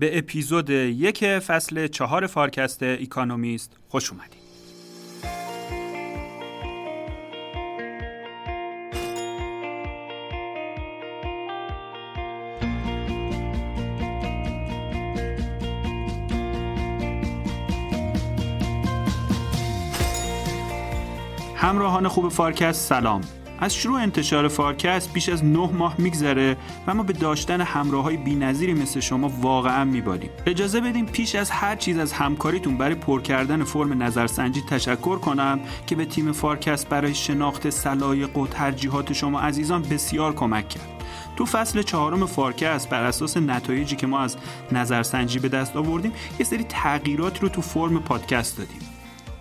به اپیزود یک فصل چهار فارکست Economist خوش اومدید. همراهان خوب فارکست سلام از شروع انتشار فارکست بیش از نه ماه میگذره و ما به داشتن همراه های بی نظیری مثل شما واقعا میبالیم. اجازه بدیم پیش از هر چیز از همکاریتون برای پر کردن فرم نظرسنجی تشکر کنم که به تیم فارکست برای شناخت سلایق و ترجیحات شما عزیزان بسیار کمک کرد. تو فصل چهارم فارکست بر اساس نتایجی که ما از نظرسنجی به دست آوردیم یه سری تغییرات رو تو فرم پادکست دادیم.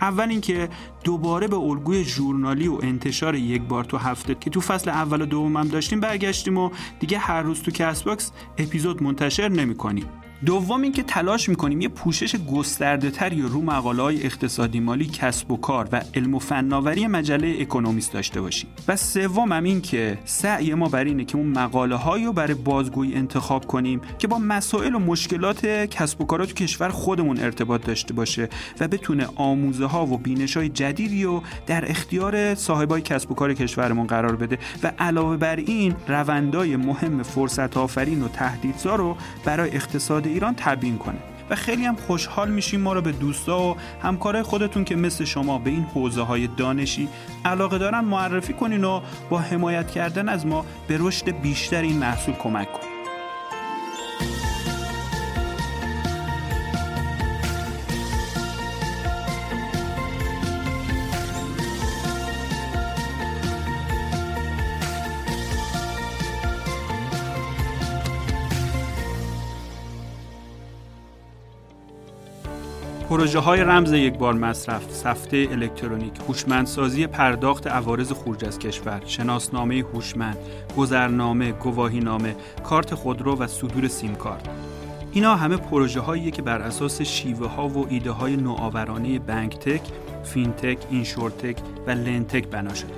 اول اینکه دوباره به الگوی ژورنالی و انتشار یک بار تو هفته که تو فصل اول و دومم داشتیم برگشتیم و دیگه هر روز تو Castbox اپیزود منتشر نمی کنیم. دوم اینکه تلاش می‌کنیم یه پوشش گسترده تری رو مقاله های اقتصادی مالی کسب و کار و علم و فناوری مجله Economist داشته باشیم. و سوم هم این که سعی ما بر اینه که اون مقاله هایی رو برای بازگویی انتخاب کنیم که با مسائل و مشکلات کسب و کارات تو کشور خودمون ارتباط داشته باشه و بتونه آموزه ها و بینش های جدیدی رو در اختیار صاحبای کسب و کار کشورمون قرار بده و علاوه بر این روندای مهم فرصت آفرین و تهدیدزا رو برای اقتصاد ایران تبیین کنه و خیلی هم خوشحال میشیم ما رو به دوستا و همکارای خودتون که مثل شما به این حوزه های دانشی علاقه دارن معرفی کنین و با حمایت کردن از ما به رشد بیشتر این محصول کمک کنین. پروژه های رمز یک بار مصرف، سفته الکترونیک، هوشمندسازی پرداخت عوارض خروج از کشور، شناسنامه هوشمند، گذرنامه، گواهینامه، کارت خودرو و صدور سیم کارت. اینا همه پروژه هایی که بر اساس شیوه ها و ایده های نوآورانه BankTech، FinTech، InsurTech و LendTech بنا شده.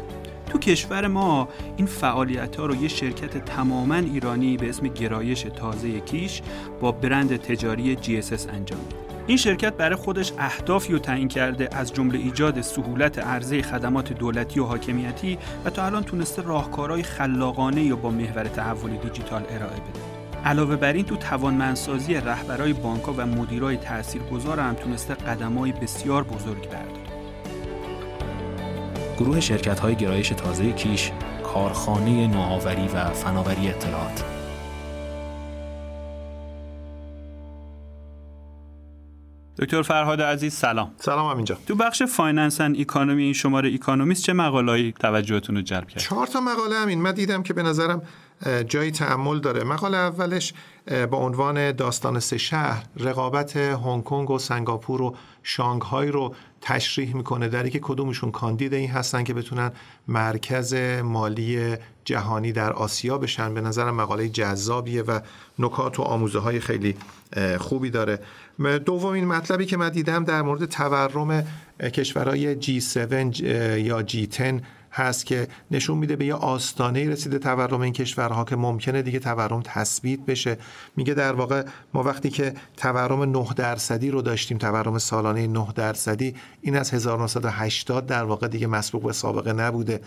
تو کشور ما این فعالیت ها رو یه شرکت تماما ایرانی به اسم گرایش تازه کیش با برند تجاری GSS انجام میده. این شرکت برای خودش اهدافی رو تعیین کرده از جمله ایجاد سهولت عرضه خدمات دولتی و حاکمیتی و تا الان تونسته راهکارهای خلاقانه یا با محور تحول دیجیتال ارائه بده. علاوه بر این تو توانمندسازی رهبرای بانکها و مدیرای تاثیرگذار هم تونسته قدمای بسیار بزرگ برداره. گروه شرکت های گرایش تازه کیش کارخانه نوآوری و فناوری اطلاعات دکتر فرهاد عزیز سلام. سلام اینجا تو بخش Finance and Economy این شماره Economist چه مقاله‌ای توجهتون رو جلب کرد؟ چهار تا مقاله همین من دیدم که به نظرم جای تأمل داره. مقاله اولش با عنوان داستان سه شهر رقابت هنگ کنگ و سنگاپور و شانگهای رو تشریح می‌کنه. در که کدومشون کاندید این هستن که بتونن مرکز مالی جهانی در آسیا بشن. به نظرم مقاله جذابیه و نکات و آموزه های خیلی خوبی داره. دومین مطلبی که من دیدم در مورد تورم کشورهای G7 یا G10 هست که نشون میده به یه آستانه رسیده تورم این کشورها که ممکنه دیگه تورم تثبیت بشه. میگه در واقع ما وقتی که تورم 9 درصدی رو داشتیم تورم سالانه 9 درصدی این از 1980 در واقع دیگه مسبوق به سابقه نبوده.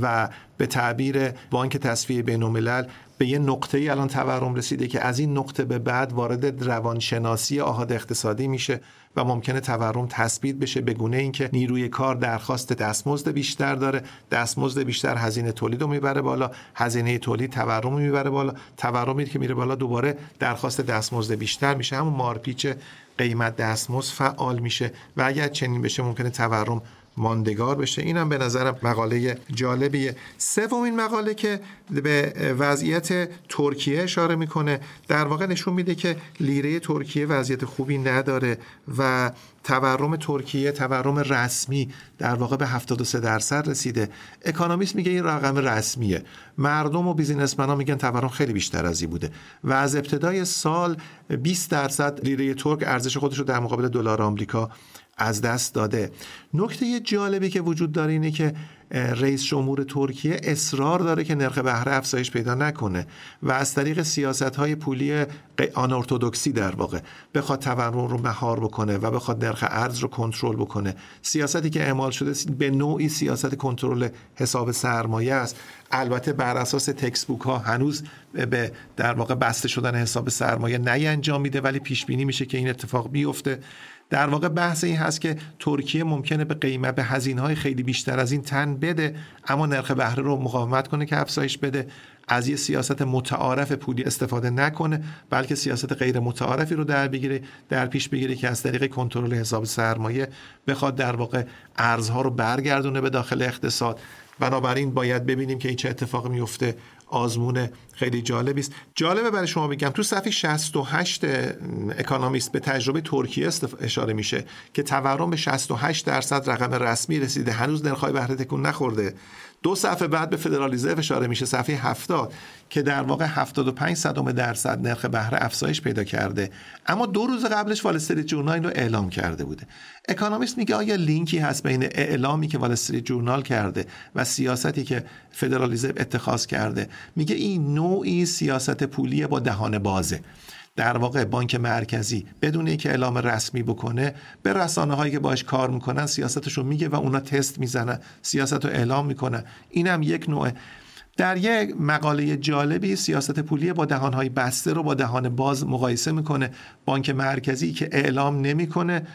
و به تعبیر بانک تصفیه بین الملل به یه نقطه ای الان تورم رسیده که از این نقطه به بعد وارد روانشناسی آهاد اقتصادی میشه و ممکنه تورم تثبیت بشه به گونه اینکه نیروی کار درخواست دستمزد بیشتر داره دستمزد بیشتر هزینه تولید رو می‌بره بالا هزینه تولید تورم می‌بره بالا تورمی که میره بالا دوباره درخواست دستمزد بیشتر میشه همون مارپیچ قیمت دستمزد فعال میشه و اگر چنین بشه ممکنه تورم ماندگار بشه. اینم به نظرم مقاله جالبیه. سومین مقاله که به وضعیت ترکیه اشاره می‌کنه در واقع نشون میده که لیره ترکیه وضعیت خوبی نداره و تورم ترکیه تورم رسمی در واقع به 73 درصد رسیده. اکانومیست میگه این رقم رسمیه. مردم و بیزینسمن ها میگن تورم خیلی بیشتر از این بوده و از ابتدای سال 20 درصد لیره ترک ارزش خودش رو در مقابل دلار آمریکا از دست داده. نکته جالبی که وجود داره اینه که رئیس جمهور ترکیه اصرار داره که نرخ بهره افزایش پیدا نکنه و از طریق سیاست های پولی آن ارتودکسی در واقع بخواد تورم رو مهار بکنه و بخواد نرخ ارز رو کنترل بکنه. سیاستی که اعمال شده به نوعی سیاست کنترل حساب سرمایه است. البته بر اساس تکس بوک ها هنوز به در واقع بسته شدن حساب سرمایه نی انجام میده ولی پیش بینی میشه که این اتفاق بیفته. در واقع بحث این هست که ترکیه ممکنه به قیمت به هزینه های خیلی بیشتر از این تن بده اما نرخ بهره رو مقاومت کنه که افزایش بده از یه سیاست متعارف پولی استفاده نکنه بلکه سیاست غیر متعارفی رو در بگیره در پیش بگیره که از طریق کنترل حساب سرمایه بخواد در واقع ارزها رو برگردونه به داخل اقتصاد. بنابراین باید ببینیم که این چه اتفاقی میفته. آزمون خیلی جالبی است. جالبه برای شما بگم تو صفحه 68 Economist به تجربه ترکیه اشاره میشه که تورم به 68 درصد رقم رسمی رسیده. هنوز نرخ‌های بهره تکون نخورده. دو صفحه بعد به فدرال اشاره میشه صفحه 70 که در واقع 75 صدم درصد نرخ بهره افزایش پیدا کرده. اما دو روز قبلش Wall Street Journal رو اعلام کرده بوده. Economist میگه آیا لینکی هست بین اعلامی که Wall Street Journal کرده و سیاستی که فدرال اتخاذ کرده؟ میگه این نوعی سیاست پولی با دهان بازه. در واقع بانک مرکزی بدون اینکه اعلام رسمی بکنه به رسانه هایی که باش کار می‌کنن سیاستش رو میگه و اونا تست می‌زنن سیاست رو اعلام می‌کنن. اینم یک نوع. در یک مقاله جالبی سیاست پولی با دهانهای بسته رو با دهان باز مقایسه می‌کنه بانک مرکزی که اعلام نمی‌کنه.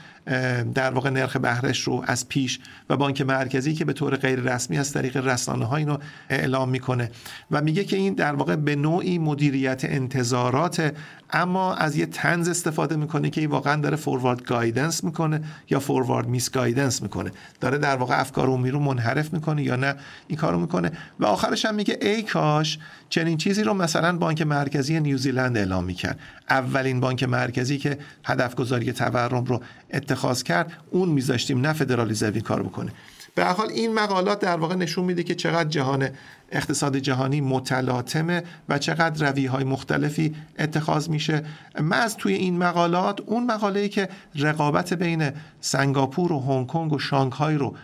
در واقع نرخ بهرش رو از پیش و بانک مرکزی که به طور غیر رسمی از طریق رسانه ها اینو اعلام می‌کنه. و میگه که این در واقع به نوعی مدیریت انتظارات اما از یه تنز استفاده می‌کنه که این واقعا داره فوروارد گایدنس می‌کنه یا فوروارد میس گایدنس می‌کنه. داره در واقع افکار عمومی رو منحرف می‌کنه یا نه این کارو می‌کنه. و آخرش هم میگه ای کاش چنین چیزی رو مثلا بانک مرکزی نیوزیلند اعلام می‌کرد. اولین بانک مرکزی که هدف گذاری تورم رو اتخاذ کرد اون میذاشتیم نه فدرال رزرو کار بکنه. به حال این مقالات در واقع نشون میده که چقدر جهان اقتصاد جهانی متلاطمه و چقدر روی های مختلفی اتخاذ میشه. من از توی این مقالات اون مقاله که رقابت بین سنگاپور و هنگ کنگ و شانگهای رو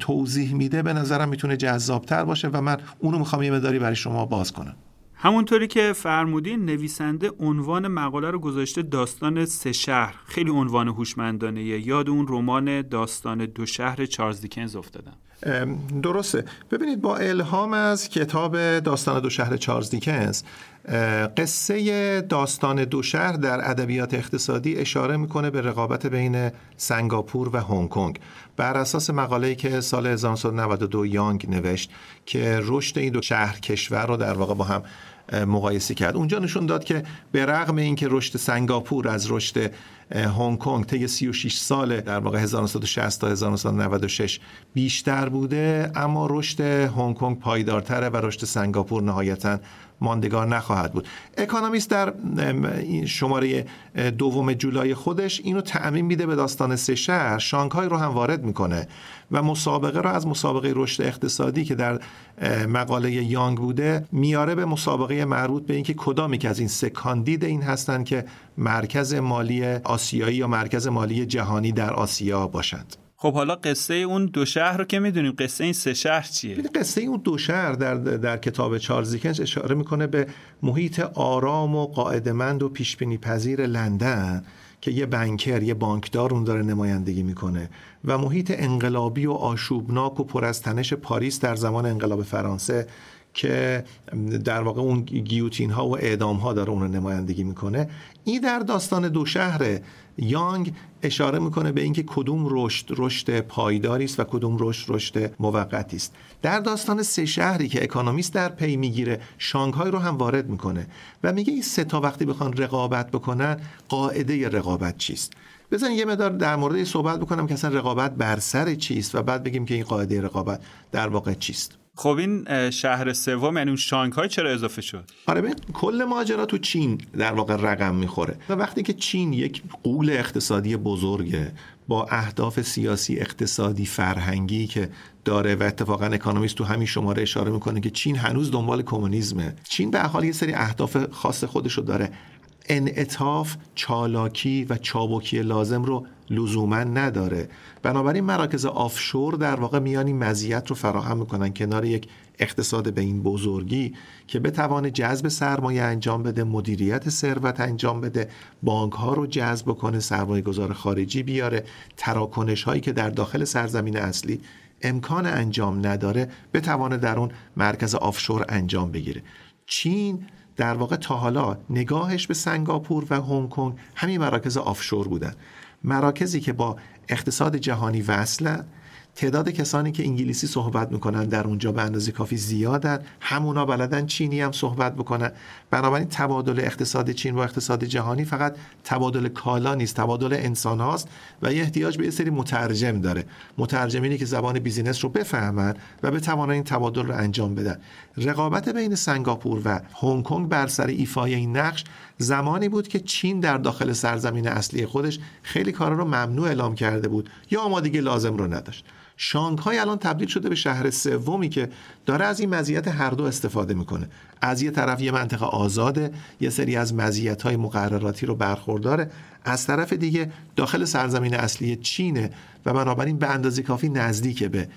توضیح میده به نظرم می‌تونه جذابتر باشه و من اونو می‌خوام یه مداری برای شما باز کنم. همونطوری که فرمودین نویسنده عنوان مقاله رو گذاشته داستان سه شهر. خیلی عنوان هوشمندانه یاد اون رمان داستان دو شهر چارلز دیکنز افتادم درسته. ببینید با الهام از کتاب داستان دو شهر چارلز دیکنز قصه داستان دو شهر در ادبیات اقتصادی اشاره می‌کنه به رقابت بین سنگاپور و هنگ کنگ. بر اساس مقاله‌ای که سال 1992 یانگ نوشت که رشد این دو شهر کشور رو در واقع با هم مقایسه کرد. اونجا نشون داد که به رغم اینکه رشد سنگاپور از رشد هنگ کنگ طی 36 سال در واقع 1960 تا 1996 بیشتر بوده اما رشد هنگ کنگ پایدارتره و رشد سنگاپور نهایتا ماندگار نخواهد بود. اکانومیست در شماره دوم جولای خودش اینو تعمین میده به داستان سه شهر. شانگهای رو هم وارد می‌کنه و مسابقه رو از مسابقه رشد اقتصادی که در مقاله یانگ بوده میاره به مسابقه مربوط به اینکه کدامی که از این سه کاندید این هستند که مرکز مالی آسیایی یا مرکز مالی جهانی در آسیا باشند. خب حالا قصه اون دو شهر رو که می‌دونیم قصه این سه شهر چیه؟ قصه اون دو شهر در در کتاب چارلز دیکنز اشاره می‌کنه به محیط آرام و قاعدمند و پیشبینی پذیر لندن که یه بنکر یه بانکدار اون داره نمایندگی می‌کنه و محیط انقلابی و آشوبناک و پر از تنش پاریس در زمان انقلاب فرانسه که در واقع اون گیوتین ها و اعدام ها داره اون رو نمایندگی می‌کنه. این در داستان دو شهر یانگ اشاره می‌کنه به اینکه کدوم رشد رشد پایداری است و کدوم رشد رشد موقتی است. در داستان سه شهری که اکانومیست در پی می‌گیره شانگهای رو هم وارد می‌کنه و میگه این سه تا وقتی بخوان رقابت بکنن قاعده رقابت چیست؟ بزن یه مدار در مورد صحبت بکنم که اصلا رقابت بر سر چیست و بعد بگیم که این قاعده رقابت در واقع چیست. خب این شهر سوم یعنی اون شانگهای چرا اضافه شد؟ آره ببین کل ماجرا تو چین در واقع رقم می‌خوره و وقتی که چین یک قول اقتصادی بزرگه با اهداف سیاسی اقتصادی فرهنگی که داره و اتفاقا اکانومیست تو همین شماره اشاره می‌کنه که چین هنوز دنبال کمونیسمه. چین به حال یه سری اهداف خاص خودشو داره. انعطاف چالاکی و چابکی لازم رو لزوما نداره. بنابراین مراکز آفشور در واقع میان این مزیت رو فراهم می‌کنن کنار یک اقتصاد به این بزرگی که بتوانه جذب سرمایه انجام بده مدیریت ثروت انجام بده بانک ها رو جذب کنه سرمایه گذار خارجی بیاره تراکنش هایی که در داخل سرزمین اصلی امکان انجام نداره بتوانه در اون مرکز آفشور انجام بگیره. چین در واقع تا حالا نگاهش به سنگاپور و هنگ کنگ همین مراکز آفشور بودن. مراکزی که با اقتصاد جهانی وصلن تعداد کسانی که انگلیسی صحبت می‌کنن در اونجا به اندازه کافی زیادن. همونا بلدن چینی هم صحبت بکنن. بنابراین تبادل اقتصاد چین و اقتصاد جهانی فقط تبادل کالا نیست تبادل انسان هاست و یه احتیاج به یه سری مترجم داره. مترجمینی که زبان بیزینس رو بفهمن و بتوانن این تبادل رو انجام بدن. رقابت بین سنگاپور و هنگ کنگ بر سر ایفای این نقش زمانی بود که چین در داخل سرزمین اصلی خودش خیلی کارا رو ممنوع اعلام کرده بود یا آمادگی لازم رو نداشت. شانگهای الان تبدیل شده به شهر سومی که داره از این مزیت هر دو استفاده می‌کنه. از یه طرف یه منطقه آزاده یه سری از مزیت های مقرراتی رو برخورداره. از طرف دیگه داخل سرزمین اصلی چینه و بنابراین به اندازه کافی نزدیک به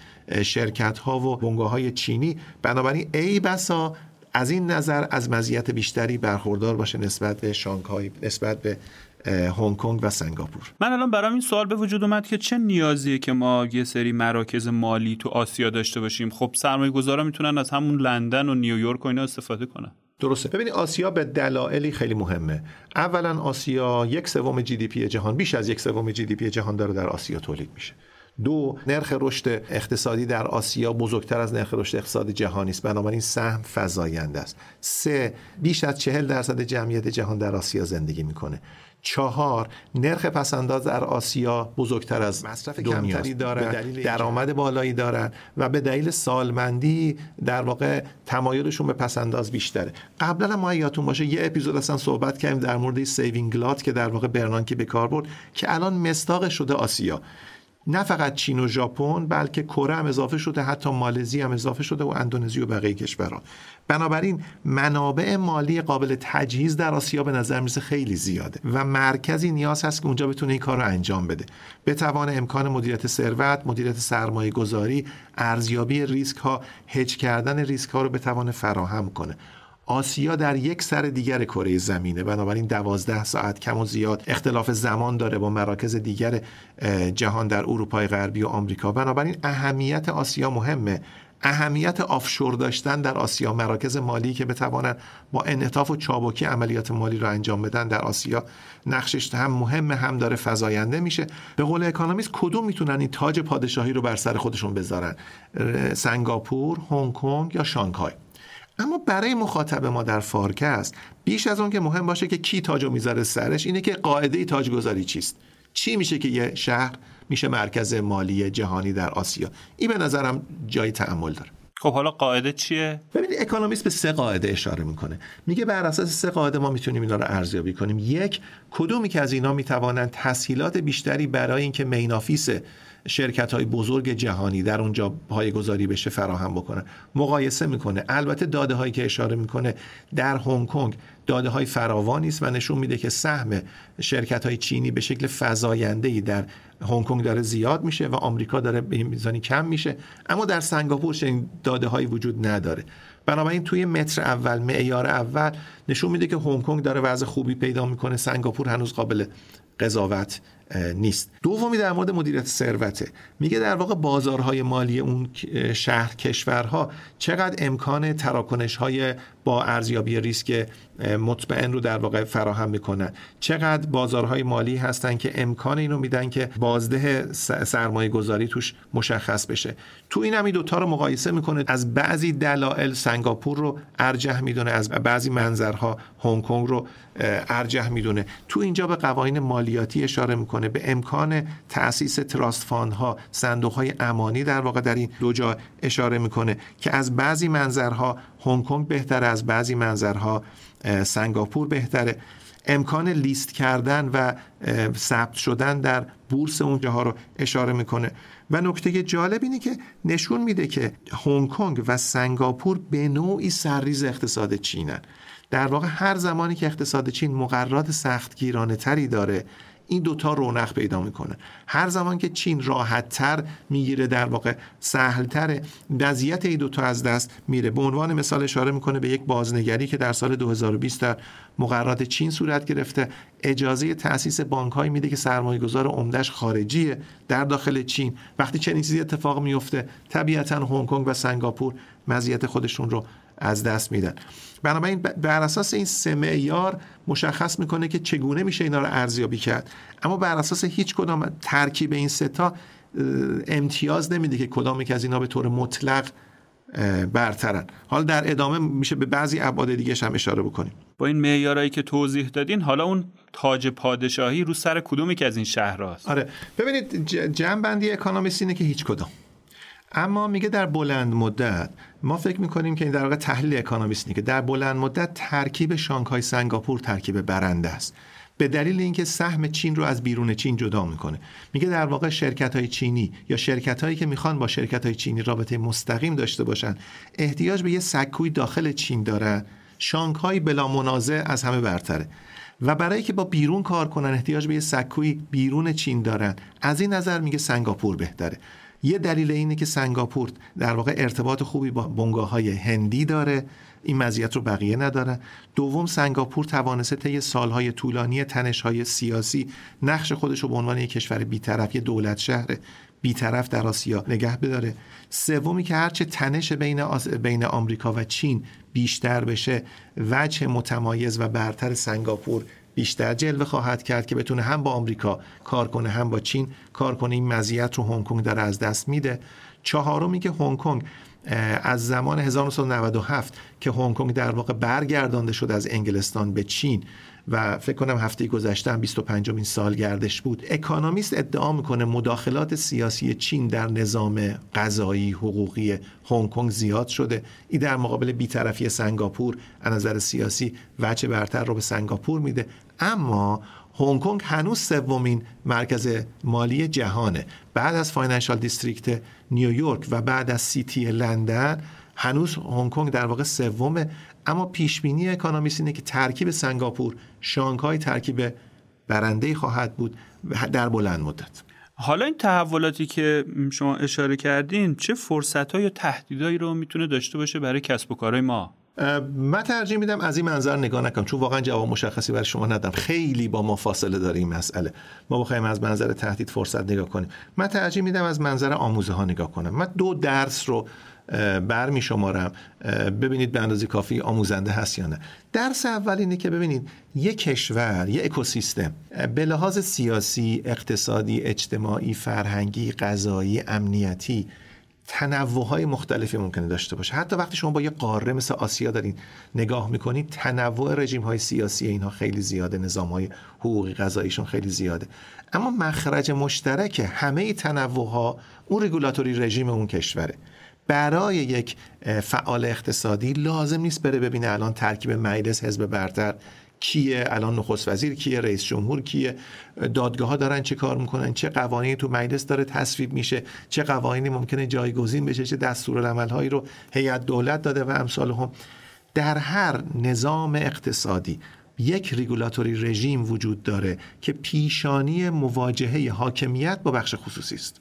شرکت ها و بنگاه های چینی. بنابراین ای بسا از این نظر از مزیت بیشتری برخوردار باشه نسبت به شانگهای نسبت به هنگ کنگ و سنگاپور. من الان برام این سوال به وجود اومد که چه نیازیه که ما یه سری مراکز مالی تو آسیا داشته باشیم؟ خب سرمایه گذارا می‌تونن از همون لندن و نیویورک و اینا استفاده کنن. درسته. ببینید آسیا به دلایلی خیلی مهمه. اولا آسیا یک سوم GDP جهان بیش از یک سوم GDP جهان داره در آسیا تولید میشه. دو نرخ رشد اقتصادی در آسیا بزرگتر از نرخ رشد اقتصادی جهانی است. بنابراین سهم فزاینده است. سه بیش از چهل درصد جمعیت جهان در آسیا زندگی می‌کنه. چهار نرخ پس‌انداز در آسیا بزرگتر از مصرف کمتری دارن درآمد بالایی دارن و به دلیل سالمندی در واقع تمایلشون به پس‌انداز بیشتره. قبلا ما یادتون باشه یه اپیزود اصلا صحبت کردیم در مورد saving glut که در واقع برنانکی به کار برد که الان مصداق شده آسیا. نه فقط چین و ژاپن بلکه کره هم اضافه شده حتی مالزی هم اضافه شده و اندونزی و بقیه کشورها. بنابراین منابع مالی قابل تجهیز در آسیا به نظر می‌رسه خیلی زیاده و مرکزی نیاز هست که اونجا بتونه این کار رو انجام بده. بتوان امکان مدیریت ثروت مدیریت سرمایه گذاری ارزیابی ریسک ها هج کردن ریسک ها رو بتوانه فراهم کنه. آسیا در یک سر دیگر کره زمینه. بنابراین دوازده ساعت کم و زیاد اختلاف زمان داره با مراکز دیگر جهان در اروپای غربی و آمریکا. بنابراین اهمیت آسیا مهمه. اهمیت آفشور داشتن در آسیا مراکز مالی که بتوانند با انعطاف و چابکی عملیات مالی را انجام بدن در آسیا نقشش هم مهم هم داره فزاینده میشه. به قول اکانومیست کدوم می‌تونن این تاج پادشاهی رو بر سر خودشون بذارن؟ سنگاپور هنگ کنگ یا شانگهای؟ اما برای مخاطب ما در فارکست بیش از اون که مهم باشه که کی تاجو می‌ذاره سرش اینه که قاعده تاجگذاری چیست. چی میشه که یه شهر میشه مرکز مالی جهانی در آسیا؟ این به نظرم جای تأمل داره. خب حالا قاعده چیه؟ ببینید اکونومیست به سه قاعده اشاره می‌کنه. میگه بر اساس سه قاعده ما می‌تونیم اینا رو ارزیابی کنیم. یک کدومی که از اینا می‌توانند تسهیلات بیشتری برای اینکه مینافیس شرکت های بزرگ جهانی در اونجا پایگذاری بشه فراهم بکنه. مقایسه می‌کنه. البته داده هایی که اشاره می‌کنه در هنگ کنگ داده های فراوانی است و نشون میده که سهم شرکت های چینی به شکل فزاینده ای در هنگ کنگ داره زیاد میشه و آمریکا داره به میزانی کم میشه. اما در سنگاپور چنین داده هایی وجود نداره. بنابراین توی متر اول معیار اول نشون میده که هنگ کنگ داره وضع خوبی پیدا می‌کنه. سنگاپور هنوز قابل قضاوت نیست. دومی در مورد مدیریت ثروته. میگه در واقع بازارهای مالی اون شهر کشورها چقدر امکان تراکنش های با ارزیابی ریسک مطمئن رو در واقع فراهم می‌کنن. چقدر بازارهای مالی هستن که امکان اینو میدن که بازده سرمایه گذاری توش مشخص بشه. تو این هم این دوتا رو مقایسه می‌کنه. از بعضی دلایل سنگاپور رو ارجح می‌دونه از بعضی منظرها هنگ کنگ رو ارجح می‌دونه. تو اینجا به قوانین مالیاتی اشاره می‌کنه به امکان تاسیس trust fund ها صندوق های امانی در واقع در این دو جا اشاره می‌کنه که از بعضی منظرها هنگ کنگ بهتره از بعضی منظرها سنگاپور بهتره. امکان لیست کردن و ثبت شدن در بورس اونجاها رو اشاره می‌کنه. و نکته جالب اینه که نشون میده که هنگ کنگ و سنگاپور به نوعی سرریز اقتصاد چینن. در واقع هر زمانی که اقتصاد چین مقررات سختگیرانه تری داره این دوتا رونق پیدا می‌کنه. هر زمان که چین راحتتر می‌گیره در واقع سهلتر وضعیت این دوتا از دست میره. به عنوان مثال اشاره می‌کنه به یک بازنگری که در سال 2020 در مقررات چین صورت گرفته. اجازه تأسیس بانک میده که سرمایه گذار عمدش خارجیه در داخل چین. وقتی چنین چیزی اتفاق میفته طبیعتا هنگ کنگ و سنگاپور مزیت خودشون رو از دست میدن. بنابراین بر اساس این سه معیار مشخص می‌کنه که چگونه میشه اینا رو ارزیابی کرد. اما بر اساس هیچ کدام ترکیب این ستا امتیاز نمیده که کدام که از اینا به طور مطلق برترن. حالا در ادامه میشه به بعضی ابعاد دیگه هم اشاره بکنیم. با این معیارایی که توضیح دادین حالا اون تاج پادشاهی رو سر کدومی که از این شهرهاست آره. ببینید جمع بندی اکانومیست اینه که هیچ کدام. اما میگه در بلند مدت ما فکر می‌کنیم که این در واقع تحلیل اکانومیست که در بلند مدت ترکیب شانگهای سنگاپور ترکیب برنده است. به دلیل اینکه سهم چین رو از بیرون چین جدا می‌کنه. میگه در واقع شرکت های چینی یا شرکت هایی که می‌خوان با شرکت های چینی رابطه مستقیم داشته باشن احتیاج به یه سکوی داخل چین دارن شانگهای بلا منازع از همه برتره. و برای که با بیرون کار کنن احتیاج به یه سکوی بیرون چین دارن. از این نظر میگه سنگاپور بهتره. یه دلیل اینه که سنگاپور در واقع ارتباط خوبی با بنگاه های هندی داره. این مزیت رو بقیه ندارن دوم سنگاپور توانسته طی سالهای طولانی تنشهای سیاسی نقش خودش رو به عنوان یک کشور بیطرف یه دولت شهر بیطرف در آسیا نگه بداره. سومی که هرچه تنش بین, بین آمریکا و چین بیشتر بشه وجه متمایز و برتر سنگاپور بیشتر جلوه خواهد کرد که بتونه هم با آمریکا کار کنه هم با چین کار کنه. این مزیت رو هنگ کنگ داره از دست میده. چهارمی که هنگ کنگ از زمان 1997 که هنگ کنگ در واقع برگردانده شد از انگلستان به چین و فکر کنم هفته گذشته هم 25 این سالگردش بود. اکانومیست ادعا می‌کنه مداخلات سیاسی چین در نظام قضایی حقوقی هنگ کنگ زیاد شده. این در مقابل بیطرفی سنگاپور از نظر سیاسی وجه برتر رو به سنگاپور میده. اما هنگ کنگ هنوز سومین مرکز مالی جهانه. بعد از Financial District نیویورک و بعد از City لندن هنوز هنگ کنگ در واقع سومه اما پیش بینی اکانومیست اینه که ترکیب سنگاپور شانگهای ترکیب برنده خواهد بود در بلند مدت. حالا این تحولاتی که شما اشاره کردین چه فرصت یا تهدیدهایی رو می‌تونه داشته باشه برای کسب و کارهای ما؟ من ترجیح میدم از این منظر نگاه نکنم چون واقعا جواب مشخصی برای شما ندم خیلی با ما فاصله داره این مسئله. ما بخوایم از منظر تهدید فرصت نگاه کنیم. من ترجیح میدم از منظر آموزه ها نگاه کنم. من دو درس رو بر می شمارم ببینید به اندازه کافی آموزنده هست یا نه. درس اول اینه که ببینید یک کشور یک اکوسیستم به لحاظ سیاسی اقتصادی اجتماعی فرهنگی غذایی امنیتی تنوع های مختلفی ممکنه داشته باشه. حتی وقتی شما با یه قاره مثل آسیا دارین نگاه می‌کنید تنوع رژیم های سیاسی اینها خیلی زیاده نظام های حقوقی غذاییشون خیلی زیاده. اما مخرج مشترک همه تنوع ها اون رگولاتوری رژیم اون کشوره. برای یک فعال اقتصادی لازم نیست بره ببینه الان ترکیب مجلس حزب برتر کیه الان نخست وزیر کیه رئیس جمهور کیه دادگاه ها دارن چه کار می‌کنن چه قوانینی تو مجلس داره تصویب میشه چه قوانینی ممکنه جایگزین بشه چه دستورالعمل هایی رو هیئت دولت داده و امثال هم. در هر نظام اقتصادی یک ریگولاتوری رژیم وجود داره که پیشانی مواجهه حاکمیت با بخش خصوصی است.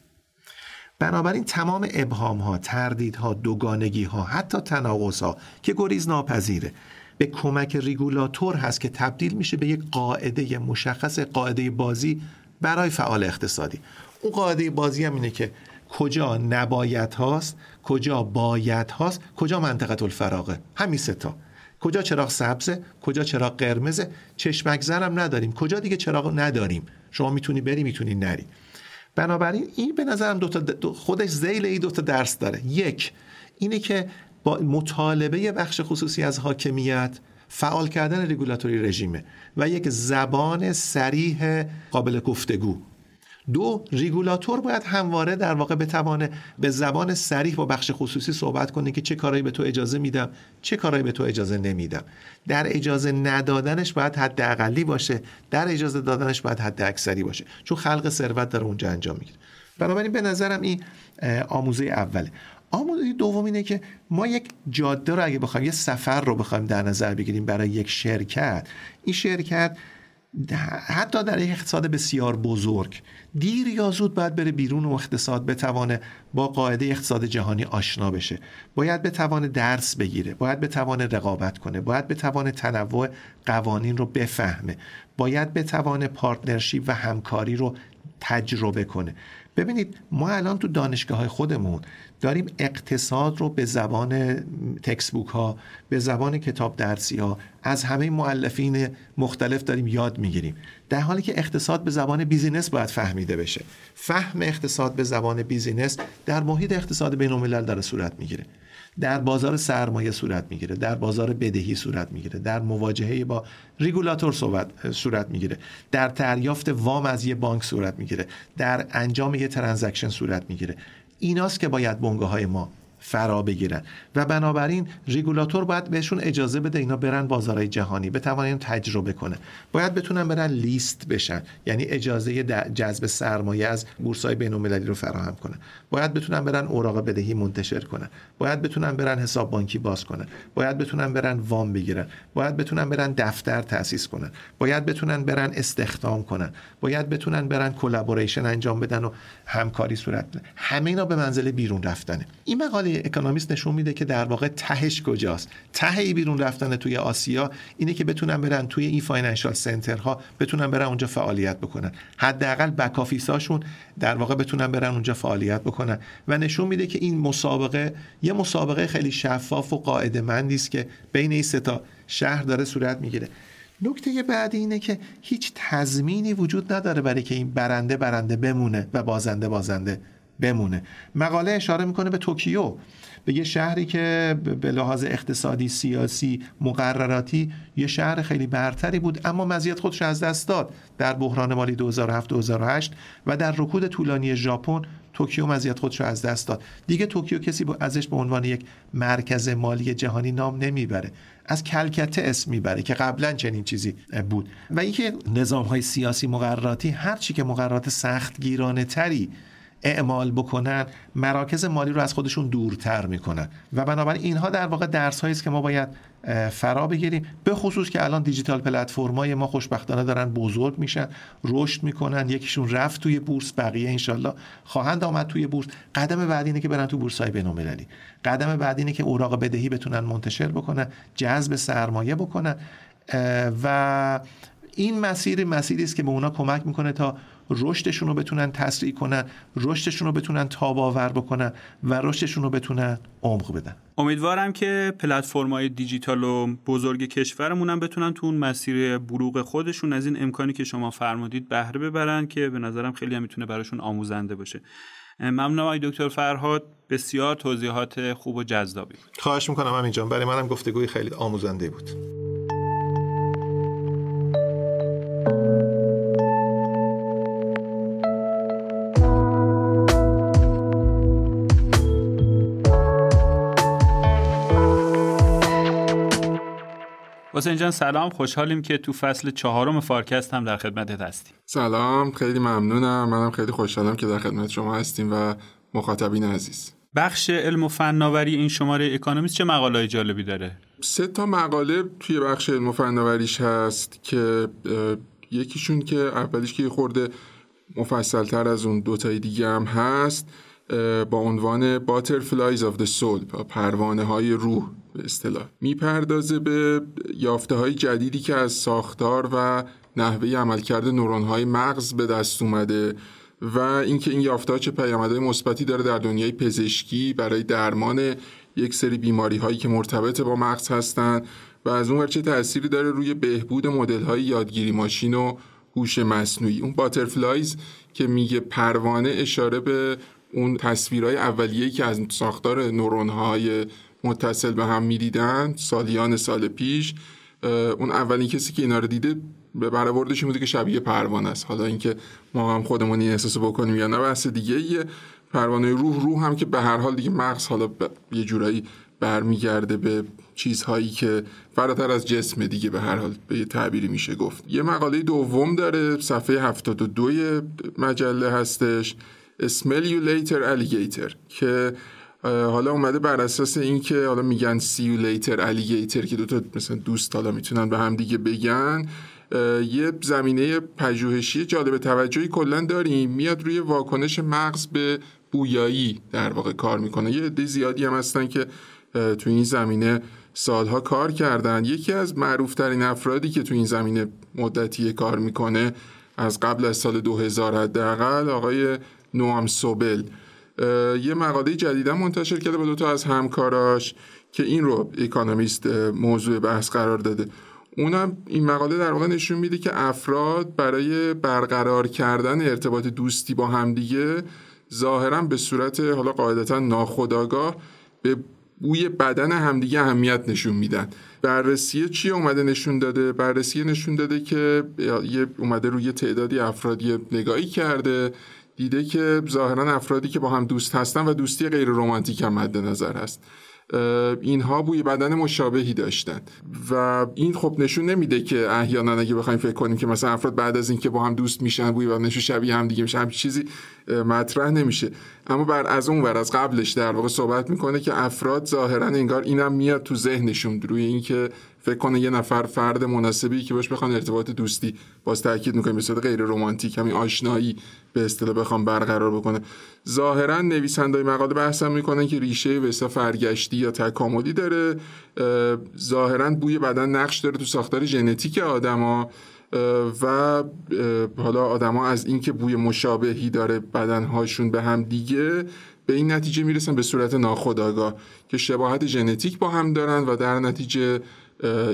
بنابراین تمام ابهام ها تردید ها دوگانگی ها حتی تناقض ها که گریز ناپذیره. به کمک ریگولاتور هست که تبدیل میشه به یک قاعده مشخص قاعده بازی برای فعال اقتصادی. اون قاعده بازی هم اینه که کجا نباید هاست کجا باید هاست کجا منطقه الفراغه. همین ستا کجا چراغ سبزه کجا چراغ قرمزه. چشمک زرم نداریم. کجا دیگه چراغ نداریم؟ شما می‌تونی بری می‌تونی نری. بنابراین این به نظرم دو تا خودش زیل ای دو تا درس داره. یک اینه که با مطالبه بخش خصوصی از حاکمیت فعال کردن رگولاتوری رژیمه و یک زبان سریح قابل گفتگو. دو ریگولاتور باید همواره در واقع بتوانه به زبان سریح با بخش خصوصی صحبت کنه که چه کارهایی به تو اجازه میدم چه کارهایی به تو اجازه نمیدم. در اجازه ندادنش باید حد اقلی باشه در اجازه دادنش باید حد اکثری باشه چون خلق ثروت داره اونجا انجام می‌گیره. بنابراین به نظرم این آموزه اوله. آموزه دوم اینه که ما یک جاده رو اگه بخوایم یه سفر رو بخوایم در نظر بگیریم برای یک شرکت این شرکت حتی در یک اقتصاد بسیار بزرگ دیر یا زود باید بره بیرون و اقتصاد بتوانه با قاعده اقتصاد جهانی آشنا بشه. باید بتوانه درس بگیره باید بتوانه رقابت کنه باید بتوانه تنوع قوانین رو بفهمه باید بتوانه partnership و همکاری رو تجربه کنه. ببینید ما الان تو دانشگاه های خودمون داریم اقتصاد رو به زبان textbook ها به زبان کتاب درسی ها از همه مؤلفین مختلف داریم یاد می‌گیریم. در حالی که اقتصاد به زبان بیزینس باید فهمیده بشه. فهم اقتصاد به زبان بیزینس در محیط اقتصاد بین الملل داره صورت می‌گیره. در بازار سرمایه صورت می‌گیره در بازار بدهی صورت می‌گیره در مواجهه با ریگولاتور صورت می‌گیره در دریافت وام از یه بانک صورت می‌گیره در انجام یه transaction صورت می‌گیره. ایناست که باید بنگاه های ما فرا بگیرن و بنابراین ریگولاتور باید بهشون اجازه بده اینا برن بازارهای جهانی بتوانن تجربه کنه. باید بتونن برن لیست بشن یعنی اجازه جذب سرمایه از بورس‌های بین‌المللی رو فراهم کنن باید بتونن برن اوراق بدهی منتشر کنن باید بتونن برن حساب بانکی باز کنن باید بتونن برن وام بگیرن. باید بتونن برن دفتر تأسیس کنن باید بتونن برن استخدام کنن. باید بتونن برن collaboration انجام بدن و همکاری صورت بدن همه اینا به منزله بیرون رفتنه. این مقاله اکونومیست نشون میده که در واقع تهش کجاست. ته بیرون رفتن توی آسیا اینه که بتونن برن توی این financial center ها بتونن برن اونجا فعالیت بکنن. حداقل back office اشون در واقع بتونن برن اونجا فعالیت بکنن. و نشون میده که این مسابقه یه مسابقه خیلی شفاف و قاعده مندی است که بین این سه تا شهر داره صورت می‌گیره. نکته بعدی اینه که هیچ تضمینی وجود نداره برای که این برنده برنده بمونه و بازنده بازنده بمونه. مقاله اشاره می‌کنه به توکیو. به یه شهری که به لحاظ اقتصادی سیاسی مقرراتی یه شهر خیلی برتری بود اما مزیت خودش از دست داد. در بحران مالی 2007-2008 و در رکود طولانی ژاپن توکیو مزیت خودش از دست داد. دیگه توکیو کسی با ازش به عنوان یک مرکز مالی جهانی نام نمی‌بره. از کلکته اسم می‌بره که قبلا چنین چیزی بود. و اینکه نظام های سیاسی مقرراتی هرچی که مقررات سخت گیرانه تری اعمال بکنن مراکز مالی رو از خودشون دورتر می‌کنن. و بنابراین اینها در واقع درس است که ما باید فرا بگیریم. به خصوص که الان دیجیتال پلتفرم‌های ما خوشبختانه دارن بزرگ میشن رشد می‌کنن یکیشون رفت توی بورس بقیه انشالله خواهند آمد توی بورس. قدم بعدی اینه که برن تو بورس های بین‌المللی. قدم بعدی اینه که اوراق بدهی بتونن منتشر بکنن جذب سرمایه بکنن. و این مسیر مسیری است که به اونا کمک می‌کنه تا رشدشون رو بتونن تسریع کنن رشدشون رو بتونن تاب آور بکنن و رشدشون رو بتونن عمق بدن. امیدوارم که پلتفرم‌های دیجیتال و بزرگ کشورمون هم بتونن تو اون مسیر بروغ خودشون از این امکانی که شما فرمودید بهره ببرن که به نظرم خیلی هم می‌تونه براشون آموزنده باشه. ممنونم آقای دکتر فرهاد. بسیار توضیحات خوب و جذابی خواهش می‌کنم همینجان برای منم گفتگوی خیلی آموزنده بود. حسین جان سلام. خوشحالیم که تو فصل چهارم فارکست هم در خدمتت هستیم. سلام. خیلی ممنونم. منم خیلی خوشحالم که در خدمت شما هستیم و مخاطبین عزیز. بخش علم و فناوری این شماره اکانومیست چه مقاله جالبی داره؟ سه تا مقاله توی بخش علم و فناوریش هست که یکیشون که اولیش که خورده مفصلتر از اون دوتای دیگه هم هست با عنوان Butterflies of the Soul پروانه های روح. به اصطلاح می‌پردازه به یافته های جدیدی که از ساختار و نحوه عملکرد نورون های مغز به دست اومده و اینکه این یافته ها چه پیامدهای مثبتی داره در دنیای پزشکی برای درمان یک سری بیماری هایی که مرتبط با مغز هستند و از اون چه تأثیری داره روی بهبود مدل های یادگیری ماشین و هوش مصنوعی. اون باترفلایز که میگه پروانه اشاره به اون تصویرهای اولیه‌ای که از ساختار نورون های متصل به هم می‌دیدن سالیان سال پیش اون اولین کسی که اینا رو دیده به برآوردش بوده که شبیه پروانه است. حالا اینکه ما هم خودمون این احساس بکنیم یا نه بحث دیگه یه پروانه روح روح هم که به هر حال دیگه مغز حالا یه جورایی برمیگرده به چیزهایی که فراتر از جسم دیگه به هر حال به یه تعبیری میشه گفت. یه مقاله دوم داره صفحه 72 مجله هستش Smell You Later که حالا اومده بر اساس اینکه حالا میگن سی یو لیتر الیگیتر که دوتا مثلا دوست حالا می‌تونن به هم دیگه بگن. یه زمینه پژوهشی جالب توجهی کلا داریم. میاد روی واکنش مغز به بویایی در واقع کار می‌کنه. یه عده زیادی هم هستن که تو این زمینه سالها کار کردن. یکی از معروفترین افرادی که تو این زمینه مدتی کار می‌کنه از قبل از سال 2000 حداقل آقای نوام سوبل. یه مقاله جدیدا منتشر کرده با دو تا از همکاراش که این رو اکانومیست موضوع بحث قرار داده. اونم این مقاله در واقع نشون میده که افراد برای برقرار کردن ارتباط دوستی با همدیگه ظاهرا به صورت حالا قاعدتا ناخودآگاه به بوی بدن همدیگه اهمیت نشون میدن. بررسی چی اومده نشون داده؟ بررسی نشون داده که یه اومده روی تعدادی افرادی نگاهی کرده. دیده که ظاهرا افرادی که با هم دوست هستن و دوستی غیر رمانتیک هم مد نظر هست. اینها بوی بدن مشابهی داشتن. و این خب نشون نمیده که احیانا اگه بخوایم فکر کنیم که مثلا افراد بعد از اینکه با هم دوست میشن بوی بدنشون شبیه هم دیگه میشه همچین چیزی مطرح نمیشه. اما بر از اون ور از قبلش در واقع صحبت می‌کنه که افراد ظاهرا انگار اینم میاد تو ذهنشون روی اینکه فکر کنه یه نفر فرد مناسبی که باش بخوان ارتباط دوستی باز تاکید می‌کنه به صورت غیر رمانتیک همین آشنایی به اصطلاح بخوام برقرار بکنه. ظاهرا نویسندای مقاله بحث می‌کنن که ریشه به فرگشتی یا تکاملی داره. ظاهرا بوی بدن نقش داره تو ساختار ژنتیک آدما. و حالا آدما از اینکه بوی مشابهی داره بدنهاشون به هم دیگه به این نتیجه می‌رسن به صورت ناخودآگاه که شباهت ژنتیک با هم دارن و در نتیجه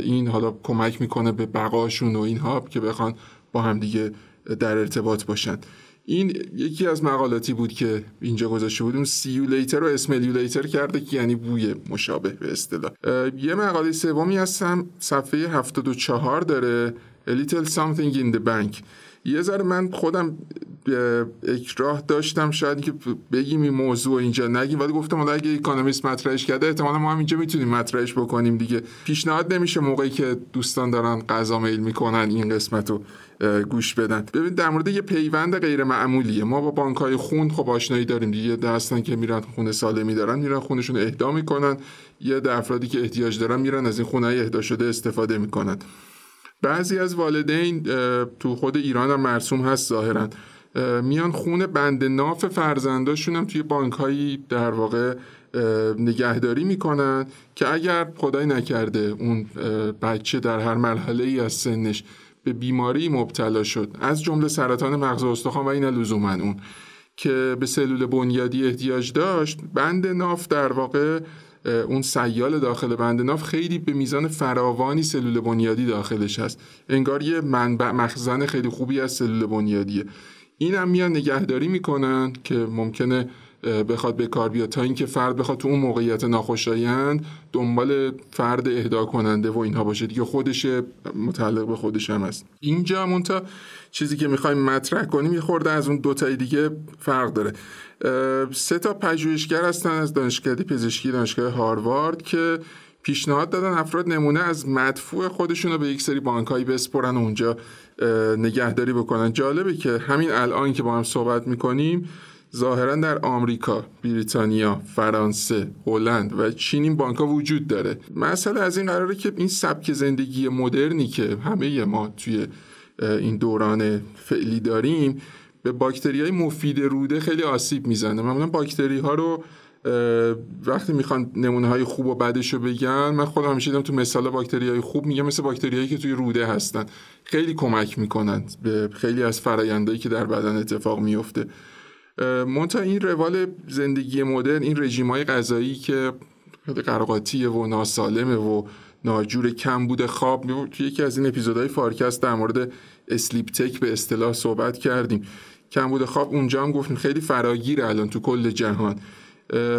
این حالا کمک می‌کنه به بقاشون و اینها که بخوان با هم دیگه در ارتباط باشن. این یکی از مقالاتی بود که اینجا گذاشته بودیم سیولیتر و اسملیولیتر کرده که یعنی بوی مشابه به اصطلاح. یه مقاله سومی هستم صفحه 74 داره. A little something in the bank. یه ذره من خودم اکراه داشتم. شاید که بگیم این موضوع اینجا نگیم. ولی گفتم حالا اگه اکانومیست مطرحش کرده احتمالا ما هم اینجا می‌تونیم مطرحش بکنیم دیگه. پیشنهاد نمیشه موقعی که دوستان دارن غذا میل می‌کنن این قسمت رو گوش بدن. ببین در مورد یه پیوند غیر معمولیه. ما با بانک های خون خب آشنایی داریم دیگه. دستن که میرن خون سالمی دارن میرن خونشون اهدا می‌کنن. یه افرادی که احتیاج دارن میرن از این خونه اهدا شده استفاده می‌کنن. بعضی از والدین تو خود ایران هم مرسوم هست ظاهرا. میان خون بند ناف فرزنداشون هم توی بانک هایی در واقع نگهداری می‌کنن که اگر خدای نکرده اون بچه در هر مرحله ای از سنش به بیماری مبتلا شد از جمله سرطان مغز استخوان و این لزوما اون که به سلول بنیادی احتیاج داشت بند ناف در واقع اون سیال داخل بند ناف خیلی به میزان فراوانی سلول بنیادی داخلش هست. انگار یه منبع مخزن خیلی خوبی از سلول بنیادیه. این هم میان نگهداری می‌کنن که ممکنه بخواد به کار بیاد. تا اینکه فرد بخواد تو اون موقعیت ناخوشایند دنبال فرد اهدا کننده و اینها باشه دیگه. خودش متعلق به خودش هم هست. اینجا مونتا چیزی که می‌خوایم مطرح کنیم یه خورده از اون دوتای دیگه فرق داره. سه تا پژوهشگر هستن از دانشکده پزشکی دانشگاه هاروارد که پیشنهاد دادن افراد نمونه از مدفوع خودشون رو به یک سری بانکایی بسپرن اونجا نگهداری بکنن. جالبه که همین الان که با هم صحبت می‌کنیم ظاهرا در آمریکا، بریتانیا، فرانسه، هلند و چین این بانک ها وجود داره. مسئله از این قراره که این سبک زندگی مدرنی که همه ما توی این دوران فعلی داریم به باکتری های مفید روده خیلی آسیب می‌زنه. معمولا باکتری ها رو وقتی می‌خوان نمونه های خوب و بدش رو بگن من خودم همیشه دیدم تو مثال باکتری های خوب میگم مثل باکتری هایی که توی روده هستن. خیلی کمک می‌کنن به خیلی از فرایندهایی که در بدن اتفاق میفته منتها این روال زندگی مدرن این رژیم های غذایی که قر و قاطیه و ناسالمه و ناجور کم بوده خواب توی یکی از این اپیزودهای فارکست در مورد sleep tech به اصطلاح صحبت کردیم. کم بوده خواب. اونجا هم گفتیم خیلی فراگیره الان تو کل جهان.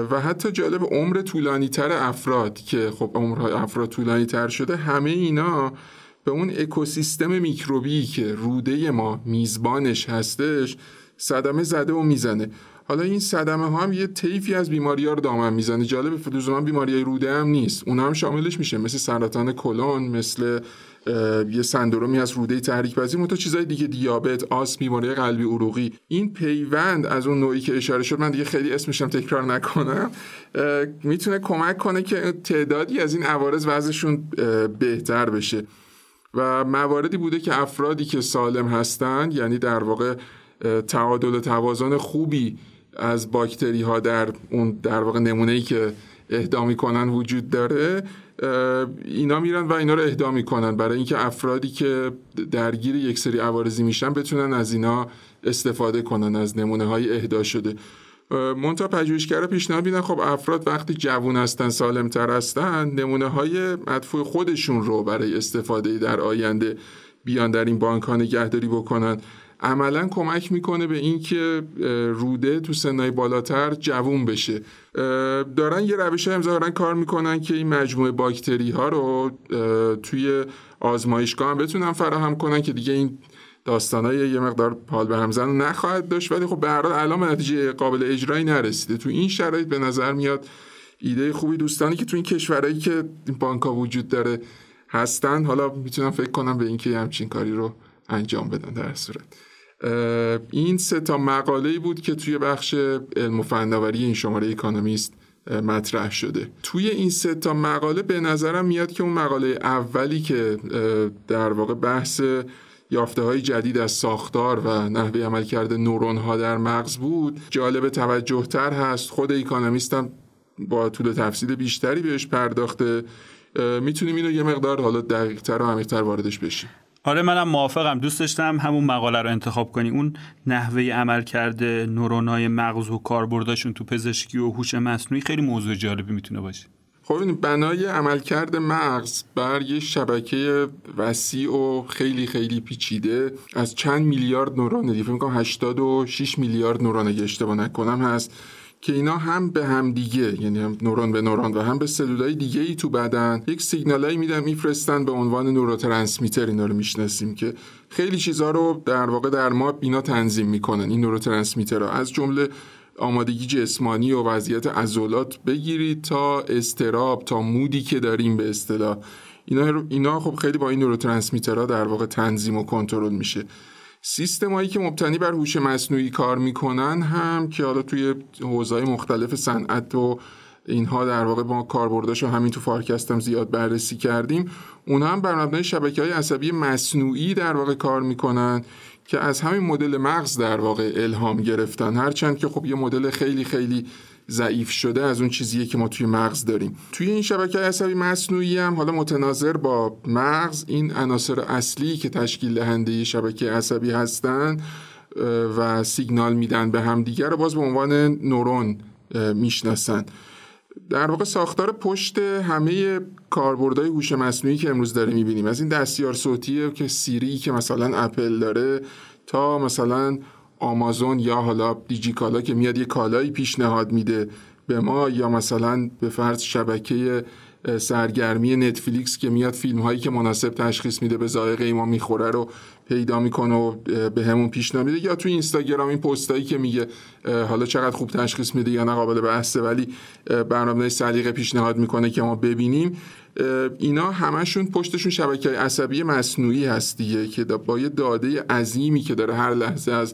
و حتی جالب عمر طولانی تر افراد که خب عمر افراد طولانی تر شده همه اینا به اون اکوسیستم میکروبی که روده ما میزبانش هستش صدمه زده و می‌زنه. حالا این صدمه ها هم یه طیفی از بیماری ها رو دامن می‌زنه. جالب لزوما بیماری های روده هم نیست. اون هم شاملش میشه. مثل سرطان کلون مثل یه سندرومی از روده تحریک پذیر تو چیزای دیگه دیابت آس بیماری قلبی عروقی. این پیوند از اون نوعی که اشاره شد من دیگه خیلی اسمشم تکرار نکنم. می‌تونه کمک کنه که تعدادی از این عوارض وضعشون بهتر بشه. و مواردی بوده که افرادی که سالم هستند یعنی در واقع تعادل و توازن خوبی از باکتری ها در اون در واقع نمونه ای که اهدا می‌کنن وجود داره. اینا میرن و اینا رو اهدا می‌کنن. برای اینکه افرادی که درگیر یک سری عوارضی میشن بتونن از اینا استفاده کنن از نمونه های اهدا شده. منتها پژوهشگر پیشنهاد میدن خب افراد وقتی جوون هستن سالم تر هستن نمونه های مدفوع خودشون رو برای استفاده در آینده بیان در این بانک ها نگهداری بکنن. عملا کمک می‌کنه به اینکه روده تو سنهای بالاتر جوون بشه. دارن یه روش های کار می‌کنن که این مجموعه باکتری ها رو توی آزمایشگاه هم بتونن فراهم کنن که دیگه این های یه مقدار پال به همزن نخواهد داشت. ولی خب به هر الان نتیجه قابل اجرایی نرسیده. تو این شرایط به نظر میاد ایده خوبی دوستانی که تو این کشورهایی که بانک وجود داره هستن. حالا می‌تونم فکر کنم به اینکه همچین کاری رو انجام بدن در صورت. این سه تا مقاله بود که توی بخش علم و فناوری این شماره اکانومیست مطرح شده. توی این سه تا مقاله به نظرم میاد که اون مقاله اولی که در واقع بحث یافته های جدید از ساختار و نحوه عمل کرده نورون ها در مغز بود جالب توجه تر هست. خود اکانومیست هم با طول تفصیل بیشتری بهش پرداخته. می‌تونیم اینو یه مقدار حالا دقیق تر و عمیق‌تر واردش بشیم. آره منم موافقم. دوست داشتم همون مقاله رو انتخاب کنی. اون نحوه عمل کرده نورونای مغز و کاربرداشون تو پزشکی و هوش مصنوعی خیلی موضوع جالبی می‌تونه باشه. خب بنای عملکرد مغز بر یه شبکه وسیع و خیلی خیلی پیچیده از چند میلیارد نورون دیگه فکر می‌کنم 86 میلیارد نورون اگه اشتباه نکنم هست. که اینا هم به هم دیگه یعنی هم نورون به نورون و هم به سلولای دیگه ای تو بدن یک سیگنالایی میدن میفرستن به عنوان نوروترانسمیتر اینا رو می‌شناسیم که خیلی چیزها رو در واقع در ما اینا تنظیم می‌کنن این نوروترانسمیترها از جمله آمادگی جسمانی و وضعیت عضلات بگیرید تا استراب تا مودی که داریم به اصطلاح. اینا اینا خب خیلی با این نوروترانسمیترها در واقع تنظیم و کنترل میشه. سیستمایی که مبتنی بر هوش مصنوعی کار می‌کنن هم که حالا توی حوزه‌های مختلف صنعت و اینها در واقع با کاربرداش و همین تو فارکست هم زیاد بررسی کردیم اونها هم بر مبنای شبکه های عصبی مصنوعی در واقع کار می‌کنن که از همین مدل مغز در واقع الهام گرفتن. هرچند که خب یه مدل خیلی خیلی ضعیف شده از اون چیزیه که ما توی مغز داریم. توی این شبکه عصبی مصنوعی هم حالا متناظر با مغز این عناصر اصلی که تشکیل دهنده شبکه عصبی هستن و سیگنال میدن به همدیگر رو باز به عنوان نورون می‌شناسن. در واقع ساختار پشت همه کاربردهای هوش مصنوعی که امروز داره می‌بینیم از این دستیار صوتی که سیری که مثلا اپل داره تا مثلا آمازون یا حالا دیجیکالا که میاد یه کالایی پیشنهاد میده به ما یا مثلا به فرض شبکه سرگرمی نتفلیکس که میاد فیلم هایی که مناسب تشخیص میده به ذائقه ما می‌خوره رو پیدا می‌کنه و به همون پیشنهاد میده. یا توی اینستاگرام این پستایی که میگه حالا چقدر خوب تشخیص میده یا نه قابل بحثه ولی برنامه سلیقه پیشنهاد می‌کنه که ما ببینیم. اینا همشون پشتشون شبکه عصبی مصنوعی هست دیگه که با یه داده عظیمی که داره هر لحظه از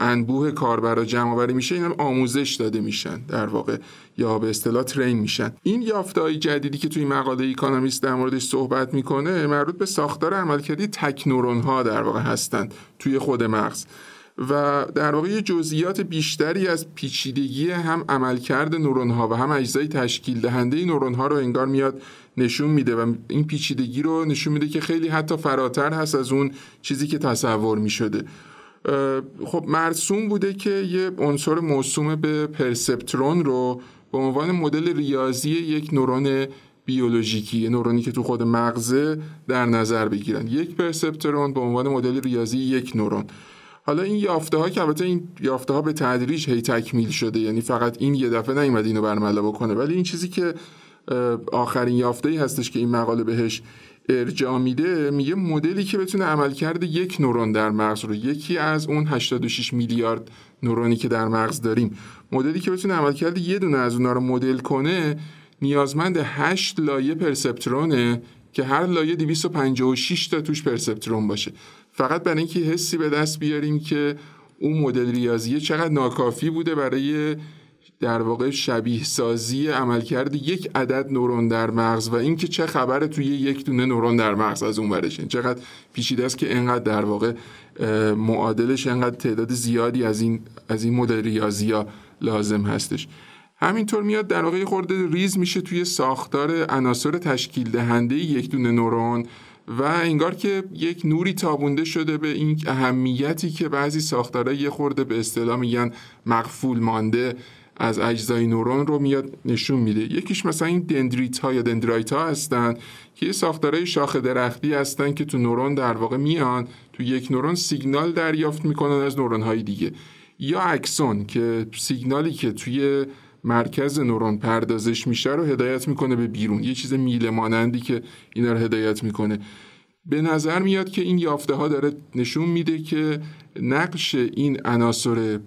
انبوه کاربرا جمع آوری میشه اینا آموزش داده میشن. در واقع یا به اصطلاح ترین میشن. این یافته های جدیدی که توی مقاله ایکانومیست در موردش صحبت می‌کنه مربوط به ساختار عملکردی تک نورون ها در واقع هستند توی خود مغز. و در واقع یه جزئیات بیشتری از پیچیدگی هم عملکرد نورون ها و هم اجزای تشکیل دهنده نورون ها رو انگار میاد نشون میده و این پیچیدگی رو نشون میده که خیلی حتی فراتر هست از اون چیزی که تصور می‌شده. خب مرسوم بوده که یه عنصر موسوم به پرسپترون رو به عنوان مدل ریاضی یک نورون بیولوژیکی نورونی که تو خود مغزه در نظر بگیرن. یک پرسپترون به عنوان مدل ریاضی یک نورون. حالا این یافته ها که البته این یافته ها به تدریج هی تکمیل شده یعنی فقط این یه دفعه نیومد اینو برملا بکنه. ولی این چیزی که آخرین یافته ای هستش که این مقاله بهش ارجاع میده میگه مدلی که بتونه عملکرد یک نورون در مغز رو یکی از اون 86 میلیارد نورونی که در مغز داریم مدلی که بتونه عملکرد یه دونه از اونها رو مدل کنه نیازمند 8 لایه پرسپترونه که هر لایه 256 تا توش پرسپترون باشه. فقط برای اینکه حسی به دست بیاریم که اون مدل ریاضیه چقدر ناکافی بوده برای در واقع شبیه سازی عملکرد یک عدد نورون در مغز و اینکه چه خبره توی یک دونه نورون در مغز از اون ورشه. چقدر پیچیده است که اینقدر در واقع معادلش اینقدر تعداد زیادی از این از این مدل ریاضی ها لازم هستش. همینطور میاد در واقع خورده ریز میشه توی ساختار عناصر تشکیل دهنده یک دونه نورون و انگار که یک نوری تابونده شده به این اهمیتی که بعضی ساختارها یه خورده به اصطلاح میگن مقفول مانده. از اجزای نورون رو میاد نشون میده. یکیش مثلا این دندریت ها یا دندرایت ها هستن که یه ساختارهای شاخ درختی هستن که تو نورون در واقع میان. تو یک نورون سیگنال دریافت می‌کنن از نورون های دیگه. یا اکسون که سیگنالی که توی مرکز نورون پردازش میشه رو هدایت می‌کنه به بیرون. یه چیز میله مانندی که اینا رو هدایت می‌کنه. به نظر میاد که این یافته ها داره نشون میده که نقش این عناصر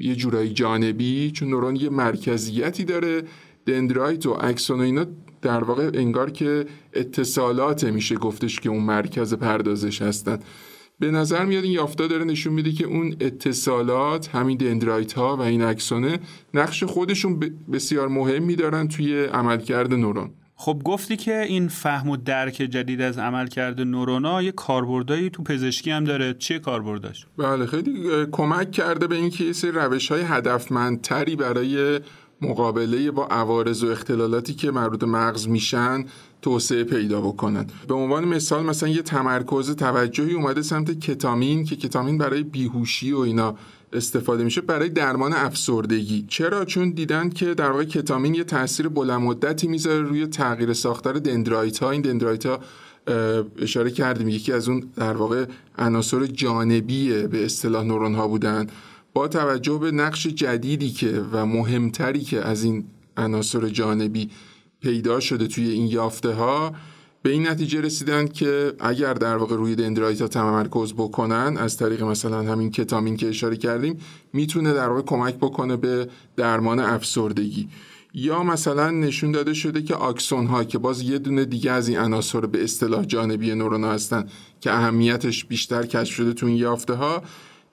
یه جورایی جانبی چون نورون یه مرکزیتی داره دندرایت و اکسون و اینا در واقع انگار که اتصالات میشه گفتش که اون مرکز پردازش هستن. به نظر میاد این یافته داره نشون میده که اون اتصالات همین دندرایت ها و این اکسونه نقش خودشون بسیار مهم میدارن توی عملکرد نورون. خب گفتی که این فهم و درک جدید از عملکرد نورونا یه کاربردایی تو پزشکی هم داره. چیه کاربردش بله خیلی کمک کرده به اینکه یه سری روش های هدفمندتری برای مقابله با عوارض و اختلالاتی که مربوط مغز میشن توسعه پیدا بکنن. به عنوان مثال مثلا یه تمرکز توجهی اومده سمت کتامین که کتامین برای بیهوشی و اینا استفاده میشه برای درمان افسردگی. چرا؟ چون دیدن که در واقع کتامین یه تاثیر بلند مدتی می‌ذاره روی تغییر ساختار دندرایت ها این دندرایت ها اشاره کردیم یکی از اون در واقع عناصر جانبی به اصطلاح نورون ها بودن. با توجه به نقش جدیدی که و مهمتری که از این عناصر جانبی پیدا شده توی این یافته ها به این نتیجه رسیدن که اگر در واقع روی دندرایت ها تمرکز بکنن از طریق مثلا همین کتامین که اشاره کردیم می‌تونه در واقع کمک بکنه به درمان افسردگی. یا مثلا نشون داده شده که آکسون ها که باز یه دونه دیگه از این عناصر به اصطلاح جانبی نورون هستن که اهمیتش بیشتر کشف شده تو این یافته ها